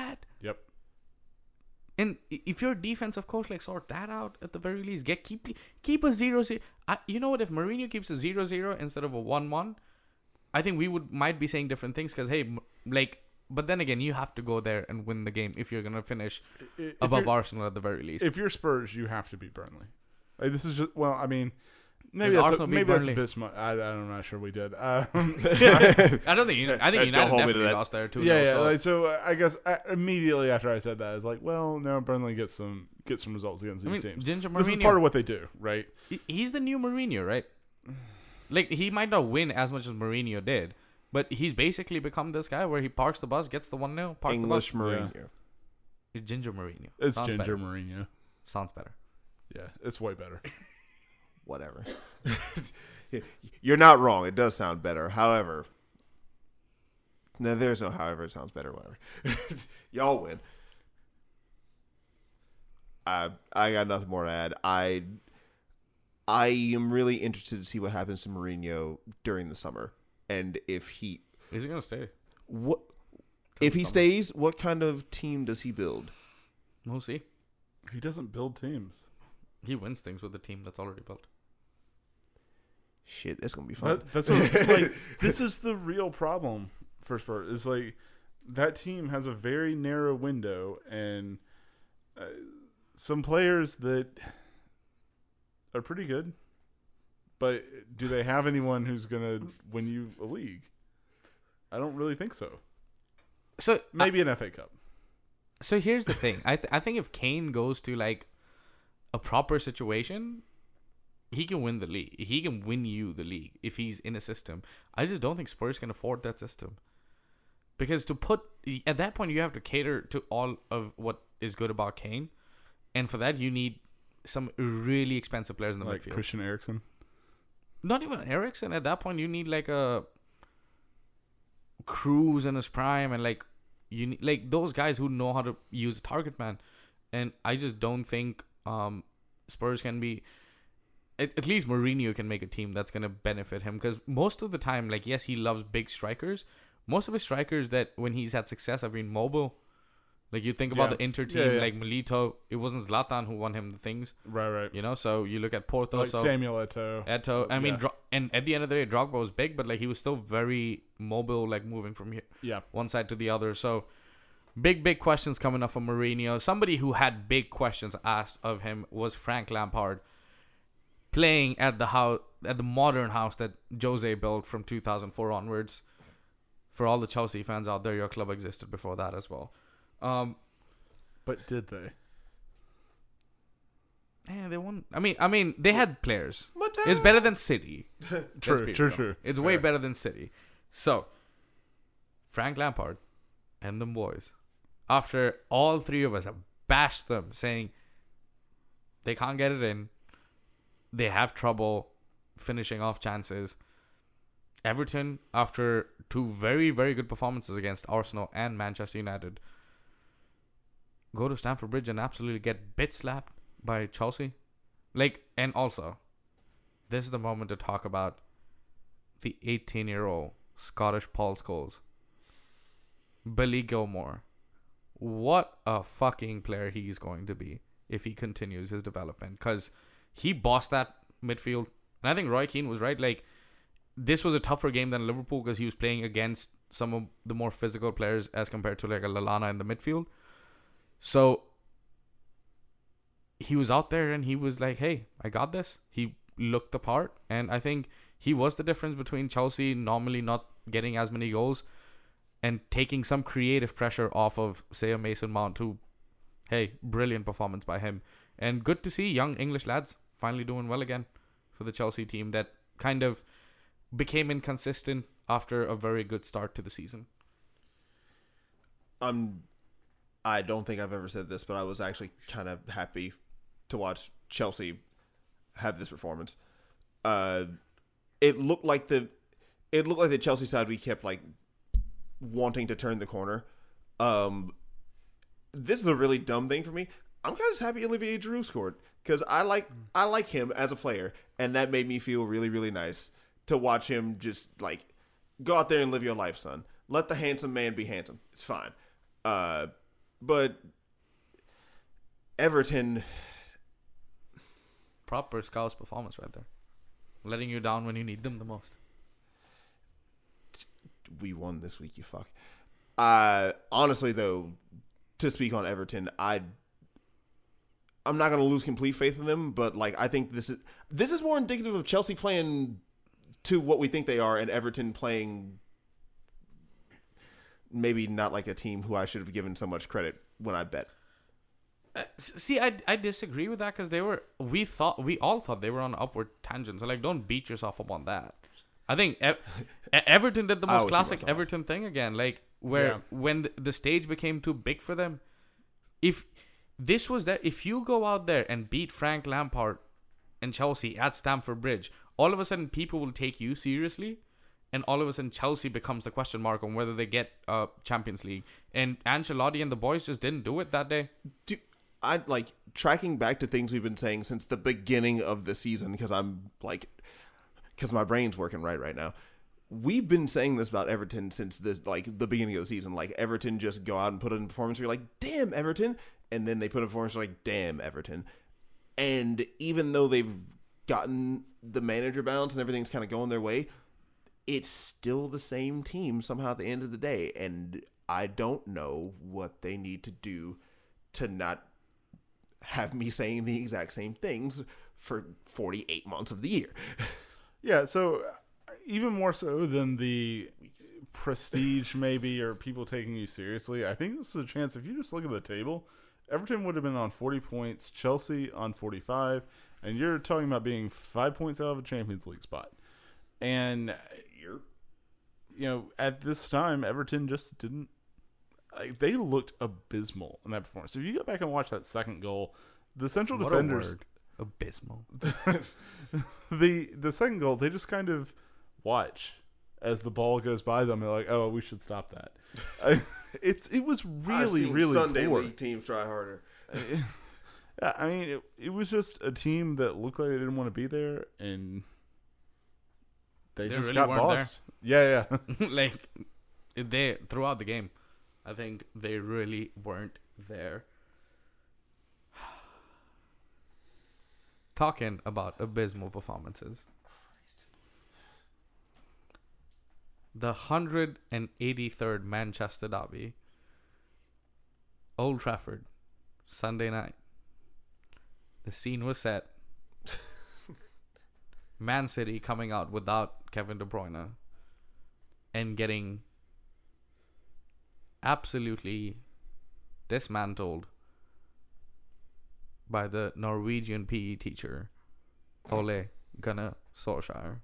And if you're a defensive coach, like sort that out at the very least. Get keep keep a zero zero. I, you know what? If Mourinho keeps a zero zero instead of a one one, I think we would might be saying different things. Because hey, like, but then again, you have to go there and win the game if you're gonna finish if above Arsenal at the very least. If you're Spurs, you have to beat Burnley. Like, this is just well, I mean, maybe that's Arsenal a, beat maybe that's a Burnley? bit smart. I, I'm not sure we did. Um, I don't think. Uni- I think Don't United hold me to definitely that. lost there too. yeah, yeah. so- like, so uh, I guess I, immediately after I said that, I was like, well, no, Burnley gets some get some results against I these mean, teams. Ginger This is Mourinho- part of what they do, right? He- he's the new Mourinho, right? Like he might not win as much as Mourinho did, but he's basically become this guy where he parks the bus, gets the one 0 parks English the bus. Mourinho. It's Ginger Mourinho. It's Sounds Ginger better. Mourinho. Sounds better. Yeah, it's way better. Whatever. You're not wrong. It does sound better. However, no, there's no however. It sounds better. Whatever. Y'all win. I I got nothing more to add. I I am really interested to see what happens to Mourinho during the summer, and if he Is he gonna stay? what if he stays, what kind of team does he build? We'll see. He doesn't build teams. He wins things with the team that's already built. Shit, that's gonna be fun. That, that's what, like this is the real problem First part Is like that team has a very narrow window, and uh, some players that are pretty good, but do they have anyone who's gonna win you a league? I don't really think so. So Maybe an FA Cup. so here's the thing. I th- I think if Kane goes to like a proper situation, he can win the league. He can win you the league if he's in a system. I just don't think Spurs can afford that system. Because to put at that point you have to cater to all of what is good about Kane. And for that you need some really expensive players in the Like midfield. Christian Eriksen. Not even Eriksen. At that point you need like a Kroos in his prime and like you need like those guys who know how to use a target man. And I just don't think um Spurs can be at, at least Mourinho can make a team that's gonna benefit him because most of the time, like yes, he loves big strikers. Most of his strikers that when he's had success have been mobile. Like you think about Yeah. the Inter team, Yeah, yeah. like Milito, it wasn't Zlatan who won him the things, Right, right. you know. So you look at Porto, like so Samuel Eto'o. Eto. I mean. Dro- and at the end of the day, Drogba was big, but like he was still very mobile, like moving from here, yeah. one side to the other. So big, big questions coming up from Mourinho. Somebody who had big questions asked of him was Frank Lampard, playing at the house, at the modern house that Jose built from 2004 onwards. For all the Chelsea fans out there, your club existed before that as well. Um, But did they? yeah, they won. I mean, I mean, they had players. Mateo. It's better than City. True, Let's true, true. It's way Fair. better than City. So, Frank Lampard and them boys, after all three of us have bashed them, saying they can't get it in, they have trouble finishing off chances. Everton, after two very, very good performances against Arsenal and Manchester United, go to Stamford Bridge and absolutely get bit slapped by Chelsea. Like, and also, this is the moment to talk about the 18 year old Scottish Paul Scholes. Billy Gilmour. What a fucking player he's going to be if he continues his development. Because he bossed that midfield. And I think Roy Keane was right. Like, this was a tougher game than Liverpool because he was playing against some of the more physical players as compared to like a Lallana in the midfield. So he was out there and he was like, "Hey, I got this." He looked the part, and I think he was the difference between Chelsea normally not getting as many goals and taking some creative pressure off of say a Mason Mount. Who, hey, brilliant performance by him, and good to see young English lads finally doing well again for the Chelsea team that kind of became inconsistent after a very good start to the season. I'm I don't think I've ever said this, but I was actually kind of happy to watch Chelsea have this performance. Uh, it looked like the it looked like the Chelsea side we kept like wanting to turn the corner. Um, this is a really dumb thing for me. I'm kind of just happy Olivier Giroud scored because I like I like him as a player, and that made me feel really really nice to watch him just like go out there and live your life, son. Let the handsome man be handsome. It's fine. Uh, but Everton, Proper Scouts performance right there. Letting you down when you need them the most. we won this week. You fuck. Uh, honestly though, to speak on Everton, I. I'm not gonna lose complete faith in them, but like I think this is this is more indicative of Chelsea playing to what we think they are, and Everton playing maybe not like a team who I should have given so much credit when I bet. Uh, see, I, I disagree with that because they were we thought we all thought they were on upward tangent. So like, don't beat yourself up on that. I think Everton did the most classic. Everton thing again, like where Yeah. when the, the stage became too big for them. If this was that, if you go out there and beat Frank Lampard and Chelsea at Stamford Bridge, all of a sudden people will take you seriously, and all of a sudden Chelsea becomes the question mark on whether they get uh Champions League. And Ancelotti and the boys just didn't do it that day. do I like tracking back to things we've been saying since the beginning of the season because I'm like because my brain's working right right now. We've been saying this about Everton since this like the beginning of the season. Like Everton just go out and put in a performance. You're like, damn Everton, and then they put in a performance. You're like, damn Everton. And even though they've gotten the manager balance and everything's kind of going their way, it's still the same team somehow at the end of the day. And I don't know what they need to do to not have me saying the exact same things for 48 months of the year. Yeah, so even more so than the prestige, maybe, or people taking you seriously, I think this is a chance. If you just look at the table, Everton would have been on 40 points, Chelsea on 45, and you're talking about being five points out of a Champions League spot. And, uh, you're, you know, at this time, Everton just didn't. Like, they looked abysmal in that performance. So if you go back and watch that second goal, the central What defenders. Abysmal. the the second goal, they just kind of watch as the ball goes by them. They're like, "Oh, we should stop that." I, it's it was really really Sunday poor. league teams try harder. Yeah, I mean, it, it was just a team that looked like they didn't want to be there, and they, They just really got weren't there. Yeah, yeah. like they throughout the game, I think they really weren't there. Talking about abysmal performances. The 183rd Manchester Derby. Old Trafford. Sunday night. The scene was set. Man City coming out without Kevin De Bruyne and getting absolutely dismantled by the Norwegian PE teacher Ole Gunnar Solskjaer.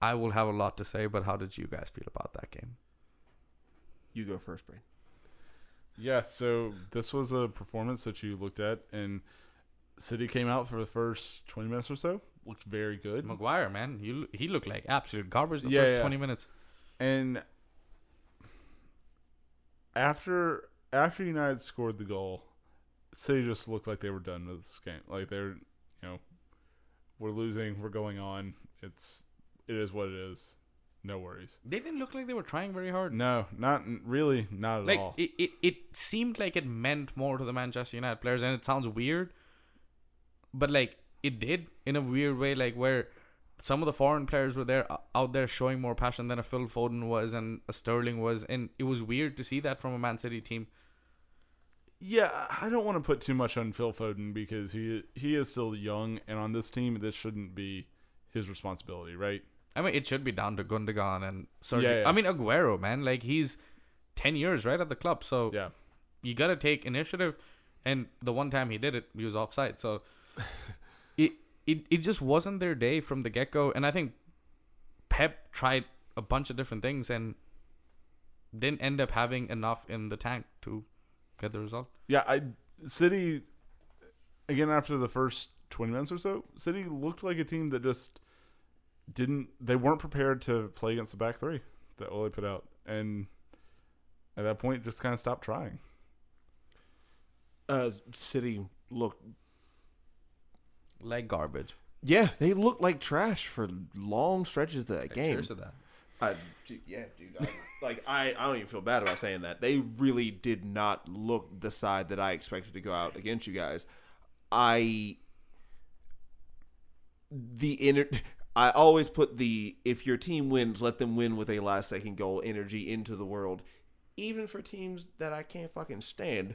I will have a lot to say, but how did you guys feel about that game? You go first, Brain. Yeah, so this was a performance that you looked at, and City came out for the first 20 minutes or so. Looked very good. Maguire, man, you he looked like absolute garbage the Yeah, first yeah. twenty minutes. And after after United scored the goal, City just looked like they were done with this game. Like they're, you know, we're losing, we're going on. It's it is what it is. No worries. They didn't look like they were trying very hard. No, not really, not at like all. it, it, it seemed like it meant more to the Manchester United players, and it sounds weird, but like it did in a weird way, like where some of the foreign players were there uh, out there showing more passion than a Phil Foden was and a Sterling was, and it was weird to see that from a Man City team. Yeah, I don't want to put too much on Phil Foden because he he is still young, and on this team, this shouldn't be his responsibility, right? I mean, it should be down to Gundogan and Sergio. Yeah, yeah. I mean, Aguero, man, like he's ten years right at the club, so Yeah, you gotta take initiative. And the one time he did it, he was offside. So it it it just wasn't their day from the get go. And I think Pep tried a bunch of different things and didn't end up having enough in the tank to get the result. yeah. I City again after the first twenty minutes or so, City looked like a team that just didn't. They weren't prepared to play against the back three that Ole put out, and at that point, just kind of stopped trying. Uh, City looked. Like garbage. Yeah, they looked like trash for long stretches of that game. Cheers to that. I, dude, yeah, dude. I, like I, I don't even feel bad about saying that. They really did not look the side that I expected to go out against you guys. I the inner. I always put the if your team wins, let them win with a last second goal energy into the world, even for teams that I can't fucking stand.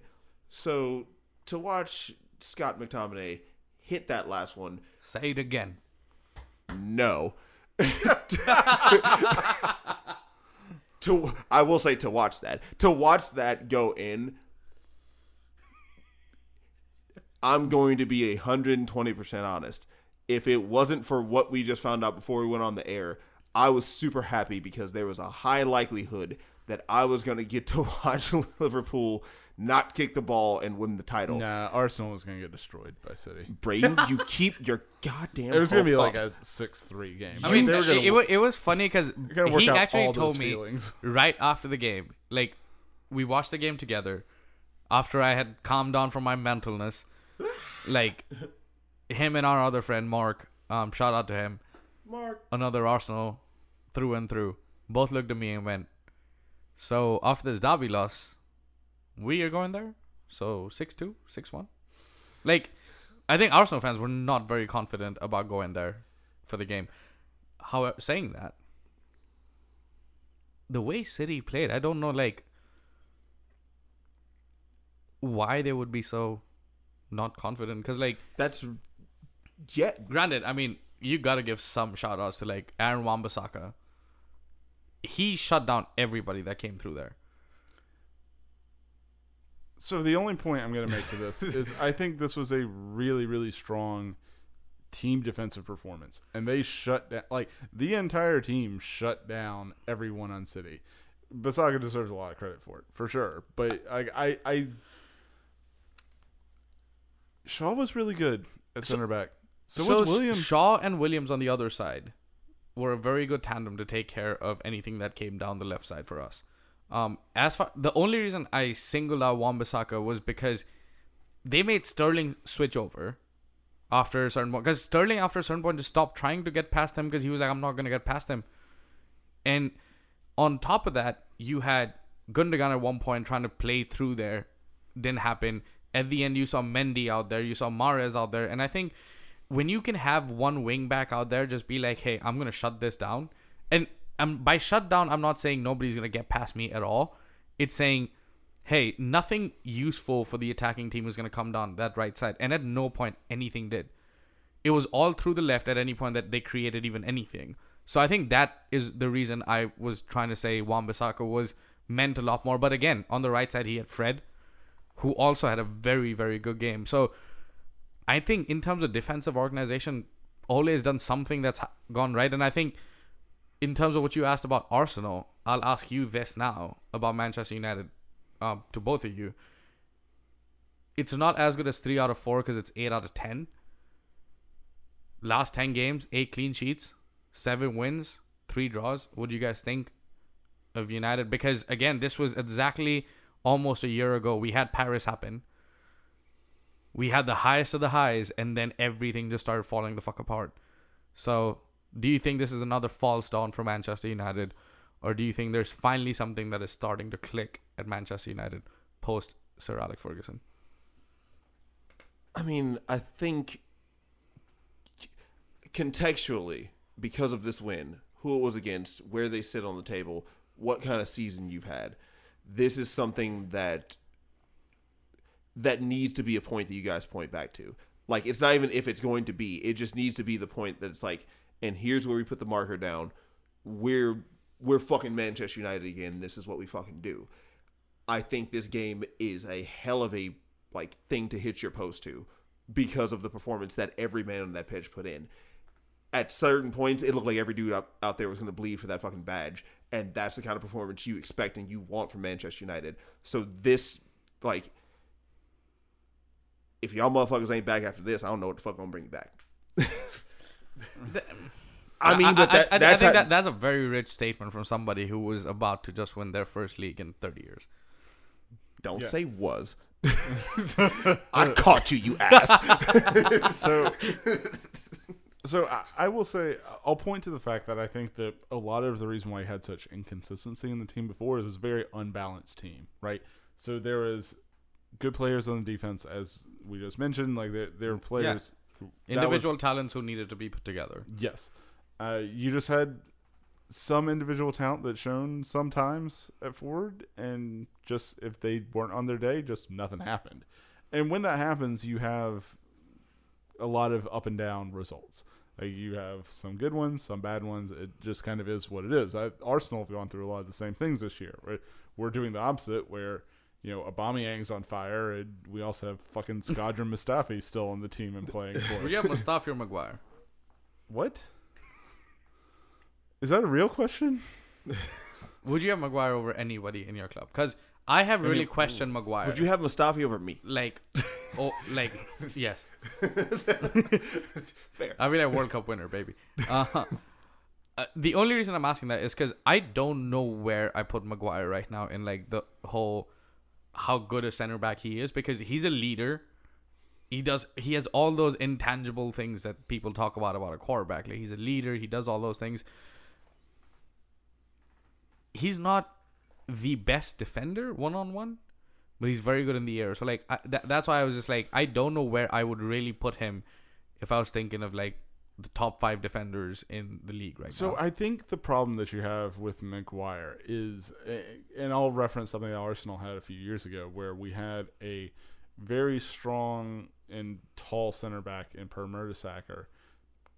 So to watch Scott McTominay hit that last one, Say it again. no. to I will say to watch that. To watch that go in I'm going to be 120% honest. If it wasn't for what we just found out before we went on the air, I was super happy because there was a high likelihood that I was going to get to watch Liverpool not kick the ball and win the title. Nah, Arsenal was going to get destroyed by City. Braden, you keep your goddamn It was going to be hopes like a six-three game. I mean, it, gonna it, it was funny because he actually told me feelings. right after the game. Like, we watched the game together. After I had calmed down from my mentalness, like him and our other friend Mark, um, shout out to him, Mark. another Arsenal through and through. Both looked at me and went, "So after this derby loss, we are going there. So 6-2, 6-1. Like, I think Arsenal fans were not very confident about going there for the game. However, saying that, the way City played, I don't know, like, why they would be so not confident. Because, like, That's yeah. granted, I mean, you gotta give some shout outs to like Aaron Wan-Bissaka. He shut down everybody that came through there. So the only point I'm going to make to this is I think this was a really, really strong team defensive performance, and they shut down like the entire team shut down everyone on City. Bissaka deserves a lot of credit for it, for sure. But I, I, I Shaw was really good at center back. So, was Williams. Shaw and Williams on the other side were a very good tandem to take care of anything that came down the left side for us. Um, as far the only reason I singled out Wan-Bissaka was because they made Sterling switch over after a certain point. Because Sterling after a certain point just stopped trying to get past them because he was like, I'm not gonna get past them. And on top of that, you had Gundogan at one point trying to play through there. Didn't happen. At the end, you saw Mendy out there. You saw Mahrez out there. And I think when you can have one wing back out there, just be like, hey, I'm to shut this down. And um, by shut down, I'm not saying nobody's to get past me at all. It's saying, hey, nothing useful for the attacking team is to come down that right side. And at no point anything did. It was all through the left at any point that they created even anything. So I think that is the reason I was trying to say Wan-Bissaka was meant a lot more. But again, on the right side, he had Fred, who also had a very, very good game. So I think in terms of defensive organization, Ole has done something that's gone right. And I think in terms of what you asked about Arsenal, I'll ask you this now about Manchester United um, to both of you. It's not as good as 3 out of 4 because it's 8 out of 10. Last 10 games, 8 clean sheets, 7 wins, 3 draws. What do you guys think of United? Because again, this was exactly almost a year ago. We had Paris happen. We had the highest of the highs, and then everything just started falling the fuck apart. So, do you think this is another false dawn for Manchester United, or do you think there's finally something that is starting to click at Manchester United post Sir Alex Ferguson? I mean, I think contextually, because of this win, who it was against, where they sit on the table, what kind of season you've had, this is something that that needs to be a point that you guys point back to. Like it's not even if it's going to be, it just needs to be the point that it's like, and here's where we put the marker down. We're we're fucking Manchester United again. This is what we fucking do. I think this game is a hell of a like thing to hit your post to because of the performance that every man on that pitch put in. At certain points, it looked like every dude out, out there was going to bleed for that fucking badge, and that's the kind of performance you expect and you want from Manchester United. So this, like, if y'all motherfuckers ain't back after this, I don't know what the fuck I'm gonna bring you back. I mean, but that, I, I, that's think how- that that's a very rich statement from somebody who was about to just win their first league in 30 years. don't Yeah. say was. I caught you, you ass. so so I, I will say I'll point to the fact that I think that a lot of the reason why he had such inconsistency in the team before is it's a very unbalanced team, right? So there was good players on the defense, as we just mentioned, like there were players. who- that was- Individual talents who needed to be put together. yes, uh, you just had some individual talent that shown sometimes at forward, and just if they weren't on their day, just nothing happened. And when that happens, you have a lot of up and down results. Like you have some good ones, some bad ones. It just kind of is what it is. I, Arsenal have gone through a lot of the same things this year. Right? We're doing the opposite, where you know Aubameyang's on fire, and we also have fucking Shkodran Mustafi still on the team and playing for us. We have Mustafi or Maguire. What? Is that a real question? Would you have Maguire over anybody in your club? Because I have really questioned Maguire. Would you have Mustafi over me? like, oh, like, yes. Fair. I mean, a World Cup winner, baby. Uh, uh, the only reason I'm asking that is because I don't know where I put Maguire right now in like the whole how good a center back he is because he's a leader. He does. He has all those intangible things that people talk about about a quarterback. Like he's a leader. He does all those things. He's not the best defender one on one, but he's very good in the air. So like I, that, that's why I was just like I don't know where I would really put him if I was thinking of like the top five defenders in the league right So now. So I think the problem that you have with Maguire is, and I'll reference something that Arsenal had a few years ago, where we had a very strong and tall center back in Per Mertesacker.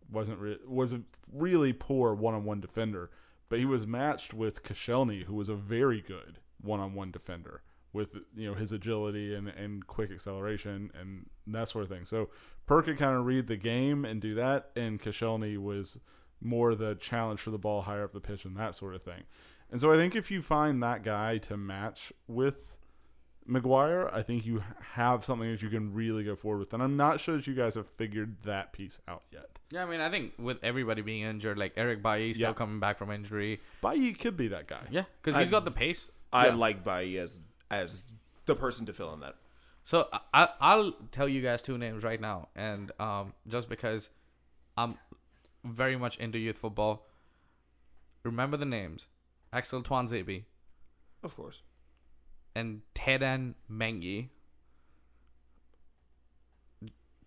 wasn't re- was a really poor one-on-one defender, but he was matched with Koscielny, who was a very good one-on-one defender with you know his agility and, and quick acceleration and that sort of thing. So Per could kind of read the game and do that, and Koscielny was more the challenge for the ball higher up the pitch and that sort of thing. And so I think if you find that guy to match with Maguire, I think you have something that you can really go forward with. And I'm not sure that you guys have figured that piece out yet. yeah, I mean, I think with everybody being injured, like Eric Bailly still Yeah. coming back from injury. Bailly could be that guy. Yeah, because he's got the pace. I Yeah. like Bailly as as the person to fill in that. So I, I'll tell you guys two names right now, and um, just because I'm very much into youth football, remember the names: Axel Tuanzebe Of course. and Teden Mengi.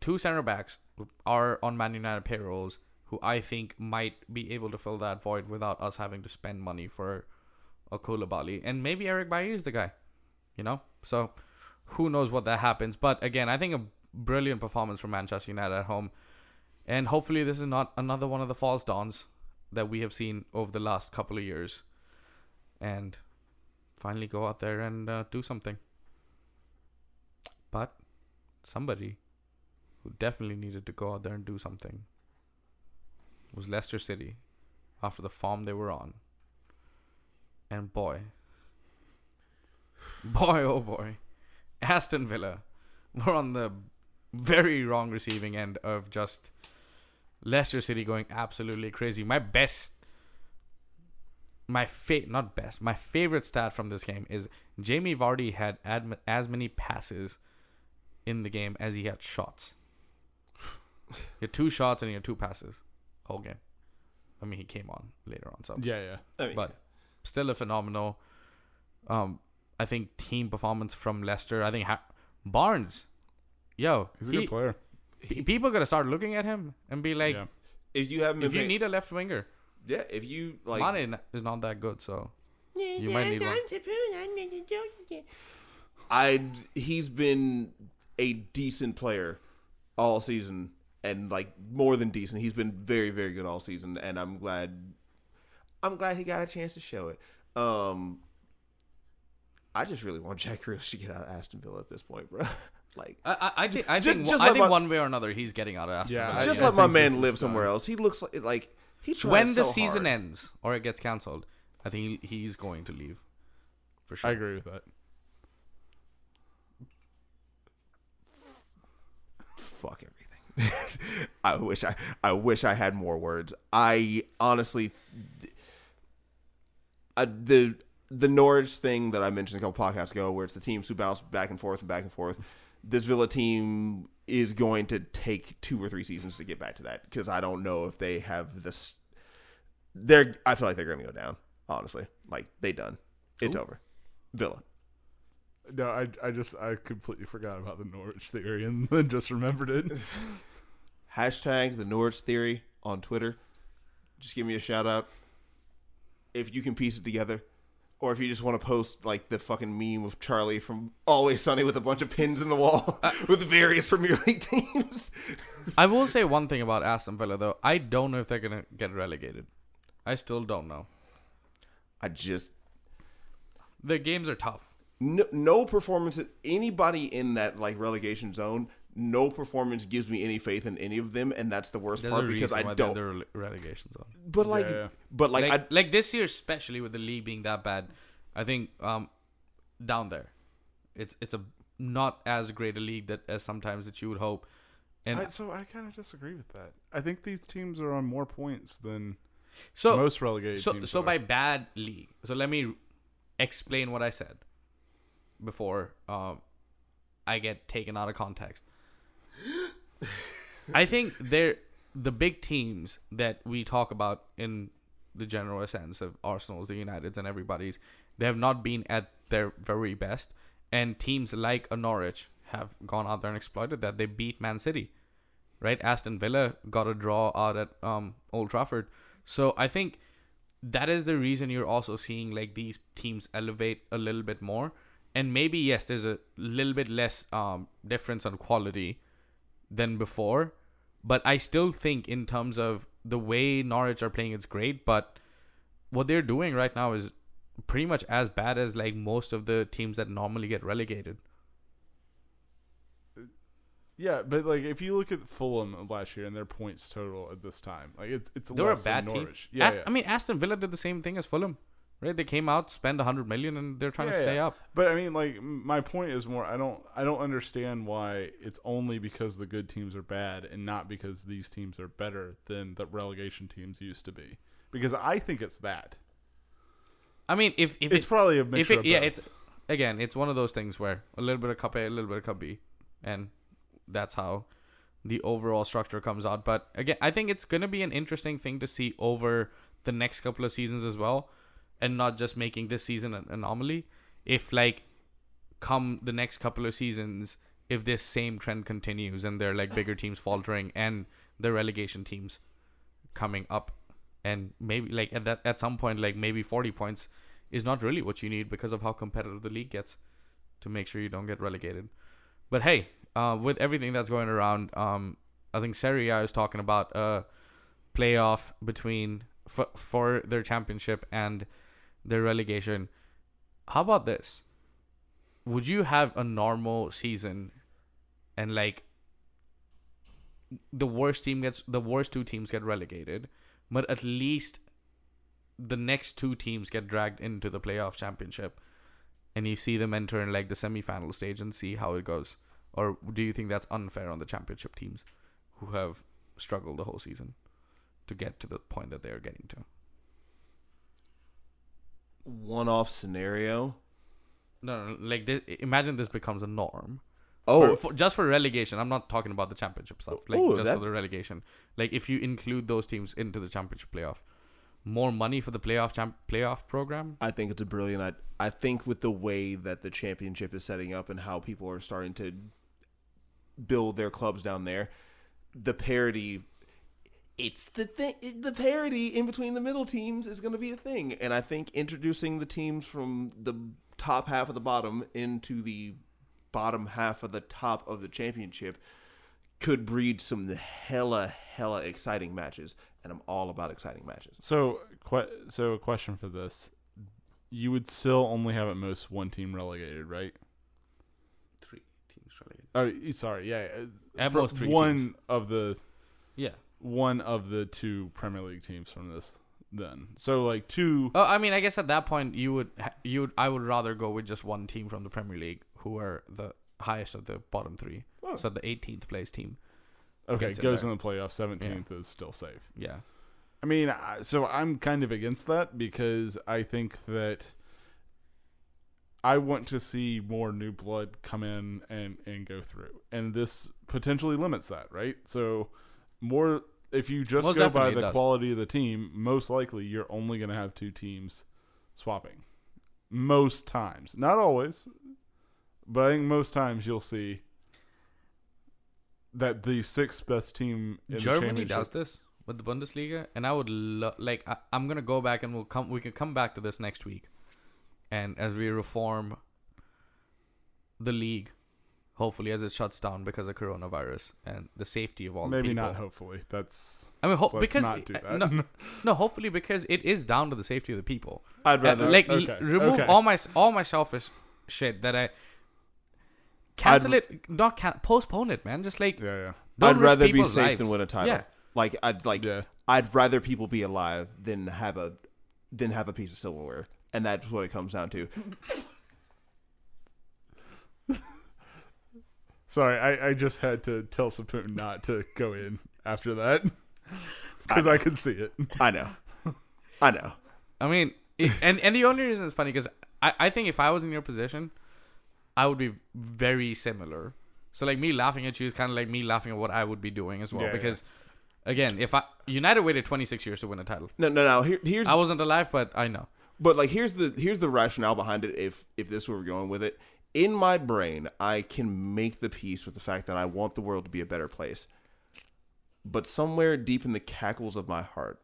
Two center backs are on Man United payrolls, who I think might be able to fill that void without us having to spend money for a Koulibaly, and maybe Eric Bailly is the guy. You know, so who knows what that happens. But again, I think a brilliant performance from Manchester United at home. And hopefully, this is not another one of the false dawns that we have seen over the last couple of years. And finally go out there and uh, do something. But somebody who definitely needed to go out there and do something was Leicester City after the form they were on. And boy, boy, oh boy, Aston Villa were on the very wrong receiving end of just Leicester City going absolutely crazy. My best, my fa- not best, my favorite stat from this game is Jamie Vardy had ad- as many passes in the game as he had shots. he had two shots and he had two passes whole game. I mean, he came on later on, so Yeah, yeah. I mean, but still a phenomenal. Um, I think team performance from Leicester. I think ha- Barnes, yo, He's a he- good player. pe- people gotta start looking at him and be like, yeah. if you haven't if you paying- need a left winger, yeah, if you like Mane is not that good, so you might need one. I he's been a decent player all season and like more than decent. He's been very very good all season and I'm glad I'm glad he got a chance to show it. Um I just really want Jack Grealish to get out of Aston Villa at this point, bro. like I, I, I think I Just- think just I let think my- one way or another he's getting out of Aston Yeah, Villa. I- just I let my man live somewhere done. else. He looks like like he tries when the so season hard. ends or it gets cancelled, I think he, he's going to leave for sure. I agree with that. Fuck everything. I wish I I wish I had more words. I honestly uh, the the Norwich thing that I mentioned a couple podcasts ago, where it's the teams who bounce back and forth and back and forth. This Villa team is going to take two or three seasons to get back to that because I don't know if they have this. They're I feel like they're going to go down. Honestly, like they done. It's over. Villa. No, I, I just I completely forgot about the Norwich theory and then just remembered it. Hashtag the Norwich theory on Twitter. Just give me a shout out if you can piece it together. Or if you just want to post like the fucking meme of Charlie from Always Sunny with a bunch of pins in the wall uh, with various Premier League teams. I will say one thing about Aston Villa though. I don't know if they're gonna get relegated. I still don't know. I just The games are tough. no, no performance anybody in that like relegation zone no performance gives me any faith in any of them and that's the worst There's part because I why don't they're in the relegation zone. but like Yeah, yeah. but like, Like, I like this year, especially with the league being that bad, I think um down there, it's it's a not as great a league that as sometimes that you would hope. And I, so I kind of disagree with that. I think these teams are on more points than so most relegated so teams. so are. by bad league. So let me explain what I said before um I get taken out of context. I think they're the big teams that we talk about in the general sense of Arsenal's, the Uniteds, and everybody's. They have not been at their very best, and teams like a Norwich have gone out there and exploited that. They beat Man City, right? Aston Villa got a draw out at um, Old Trafford. So I think that is the reason you're also seeing like these teams elevate a little bit more. And maybe yes, there's a little bit less um, difference on quality than before, but I still think in terms of the way Norwich are playing, it's great. But what they're doing right now is pretty much as bad as like most of the teams that normally get relegated. yeah, but like if you look at Fulham last year and their points total at this time, like it's it's They were a bad team. Norwich. Yeah, A- yeah. I mean, Aston Villa did the same thing as Fulham, right? They came out, spent 100 million, and they're trying to stay yeah. up. But I mean, like my point is more. I don't. I don't understand why it's only because the good teams are bad and not because these teams are better than the relegation teams used to be. Because I think it's that. I mean, if if It's it, probably a mixture it, yeah, it's again, it's one of those things where a little bit of cup A, a little bit of cup B, and that's how the overall structure comes out. But again, I think it's gonna be an interesting thing to see over the next couple of seasons as well, and not just making this season an anomaly. If like come the next couple of seasons, if this same trend continues and they're like bigger teams faltering and the relegation teams coming up and maybe like at that at some point like maybe 40 points is not really what you need because of how competitive the league gets to make sure you don't get relegated but hey uh, with everything that's going around um, i think Serie A is talking about a playoff between for, for their championship and their relegation how about this would you have a normal season and like the worst team gets the worst two teams get relegated, but at least the next two teams get dragged into the playoff championship, and you see them enter in like the semifinal stage and see how it goes. Or do you think that's unfair on the championship teams who have struggled the whole season to get to the point that they're getting to? One-off scenario. No, no, like this, imagine this becomes a norm. Oh, for, for, just for relegation. I'm not talking about the championship stuff. Like Oh, just that- for the relegation. Like if you include those teams into the championship playoff, more money for the playoff champ playoff program. I think it's a brilliant. I, I think with the way that the championship is setting up and how people are starting to build their clubs down there, the parity. It's the thing. The parity in between the middle teams is going to be a thing, and I think introducing the teams from the top half of the bottom into the bottom half of the top of the championship could breed some hella hella exciting matches, and I'm all about exciting matches. So, que- so a question for this: You would still only have at most one team relegated, right? Three teams relegated. Oh, sorry, yeah. uh, At for most three one teams. of the Yeah. One of the two Premier League teams from this. Then, so like two. Oh, I mean, I guess at that point you would you would I would rather go with just one team from the Premier League who are the highest of the bottom three. Oh. So the 18th place team. Okay, goes in the playoffs. Seventeenth is still safe. Yeah. I mean, so I'm kind of against that because I think that I want to see more new blood come in and and go through, and this potentially limits that, right? So more if you just Most go by definitely it the does. quality of the team, most likely you're only going to have two teams swapping. Most times, not always, but I think most times you'll see that the sixth best team in the Germany championship does this with the Bundesliga, and I would lo- like. I, I'm gonna go back and we'll come. We can come back to this next week, and as we reform the league, hopefully as it shuts down because of coronavirus and the safety of all the Maybe people. not. Hopefully, that's I mean, ho- Let's because not do uh, that. No, no, hopefully because it is down to the safety of the people. I'd Uh, rather like l- remove okay. all my all my selfish shit that I cancel it, not can- postpone it, man. Just like yeah, yeah. don't I'd rather be safe lives. than win a title. Yeah. Like I'd like Yeah. I'd rather people be alive than have a than have a piece of silverware. And that's what it comes down to. Sorry, I, I just had to tell Sapoon not to go in after that because I could see it. I know. I know. I mean, it, and and the only reason it's funny because I, I think if I was in your position, I would be very similar. So like me laughing at you is kind of like me laughing at what I would be doing as well. Yeah, because again, if I United waited 26 years to win a title, No, no, no. Here, here's I wasn't alive, but I know. But like here's the here's the rationale behind it if if this were going with it. In my brain, I can make the peace with the fact that I want the world to be a better place. But somewhere deep in the cackles of my heart,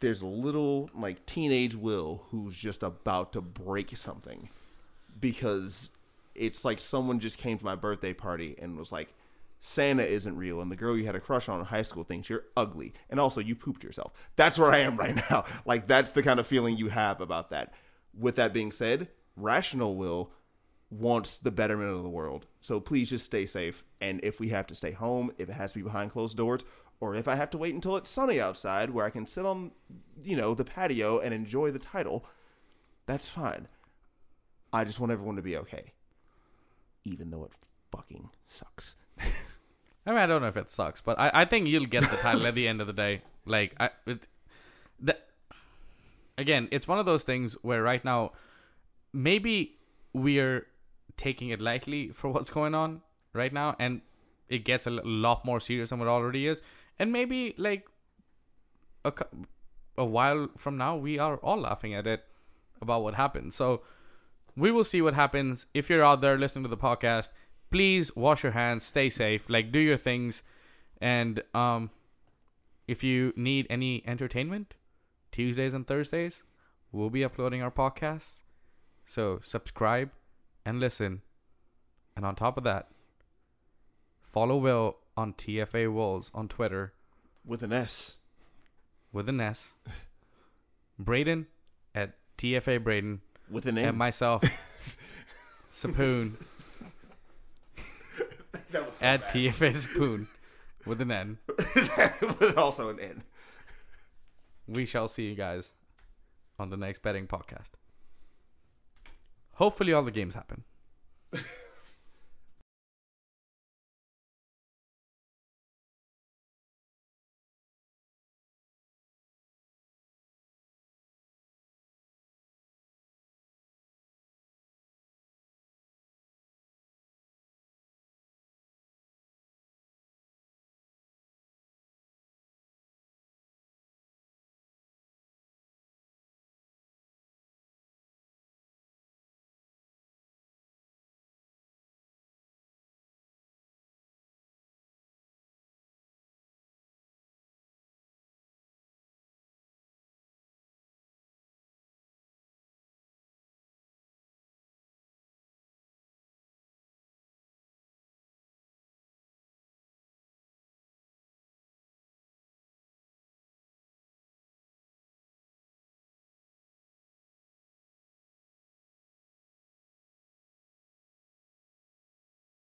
there's a little like teenage Will who's just about to break something because it's like someone just came to my birthday party and was like, Santa isn't real, and the girl you had a crush on in high school thinks you're ugly, and also you pooped yourself. That's where I am right now. Like that's the kind of feeling you have about that. With that being said, rational will wants the betterment of the world. So please just stay safe. And if we have to stay home, if it has to be behind closed doors, or if I have to wait until it's sunny outside where I can sit on, you know, the patio and enjoy the title, that's fine. I just want everyone to be okay. Even though it fucking sucks. I mean, I don't know if it sucks, but I, I think you'll get the title at the end of the day. Like, I, it, the, again, it's one of those things where right now, maybe we're taking it lightly for what's going on right now, and it gets a lot more serious than what it already is. And maybe like a, a while from now, we are all laughing at it about what happened. So we will see what happens. If you're out there listening to the podcast, please wash your hands, stay safe, like do your things, and um, if you need any entertainment, Tuesdays and Thursdays, we'll be uploading our podcasts. So subscribe and listen. And on top of that, follow Will on TFA Wolves on Twitter With an S. with an S. Braden at TFA Braden With an N. and myself, Sapoon that was so at bad. TFA Sapoon with an N. with also an N. We shall see you guys on the next betting podcast. Hopefully, all the games happen.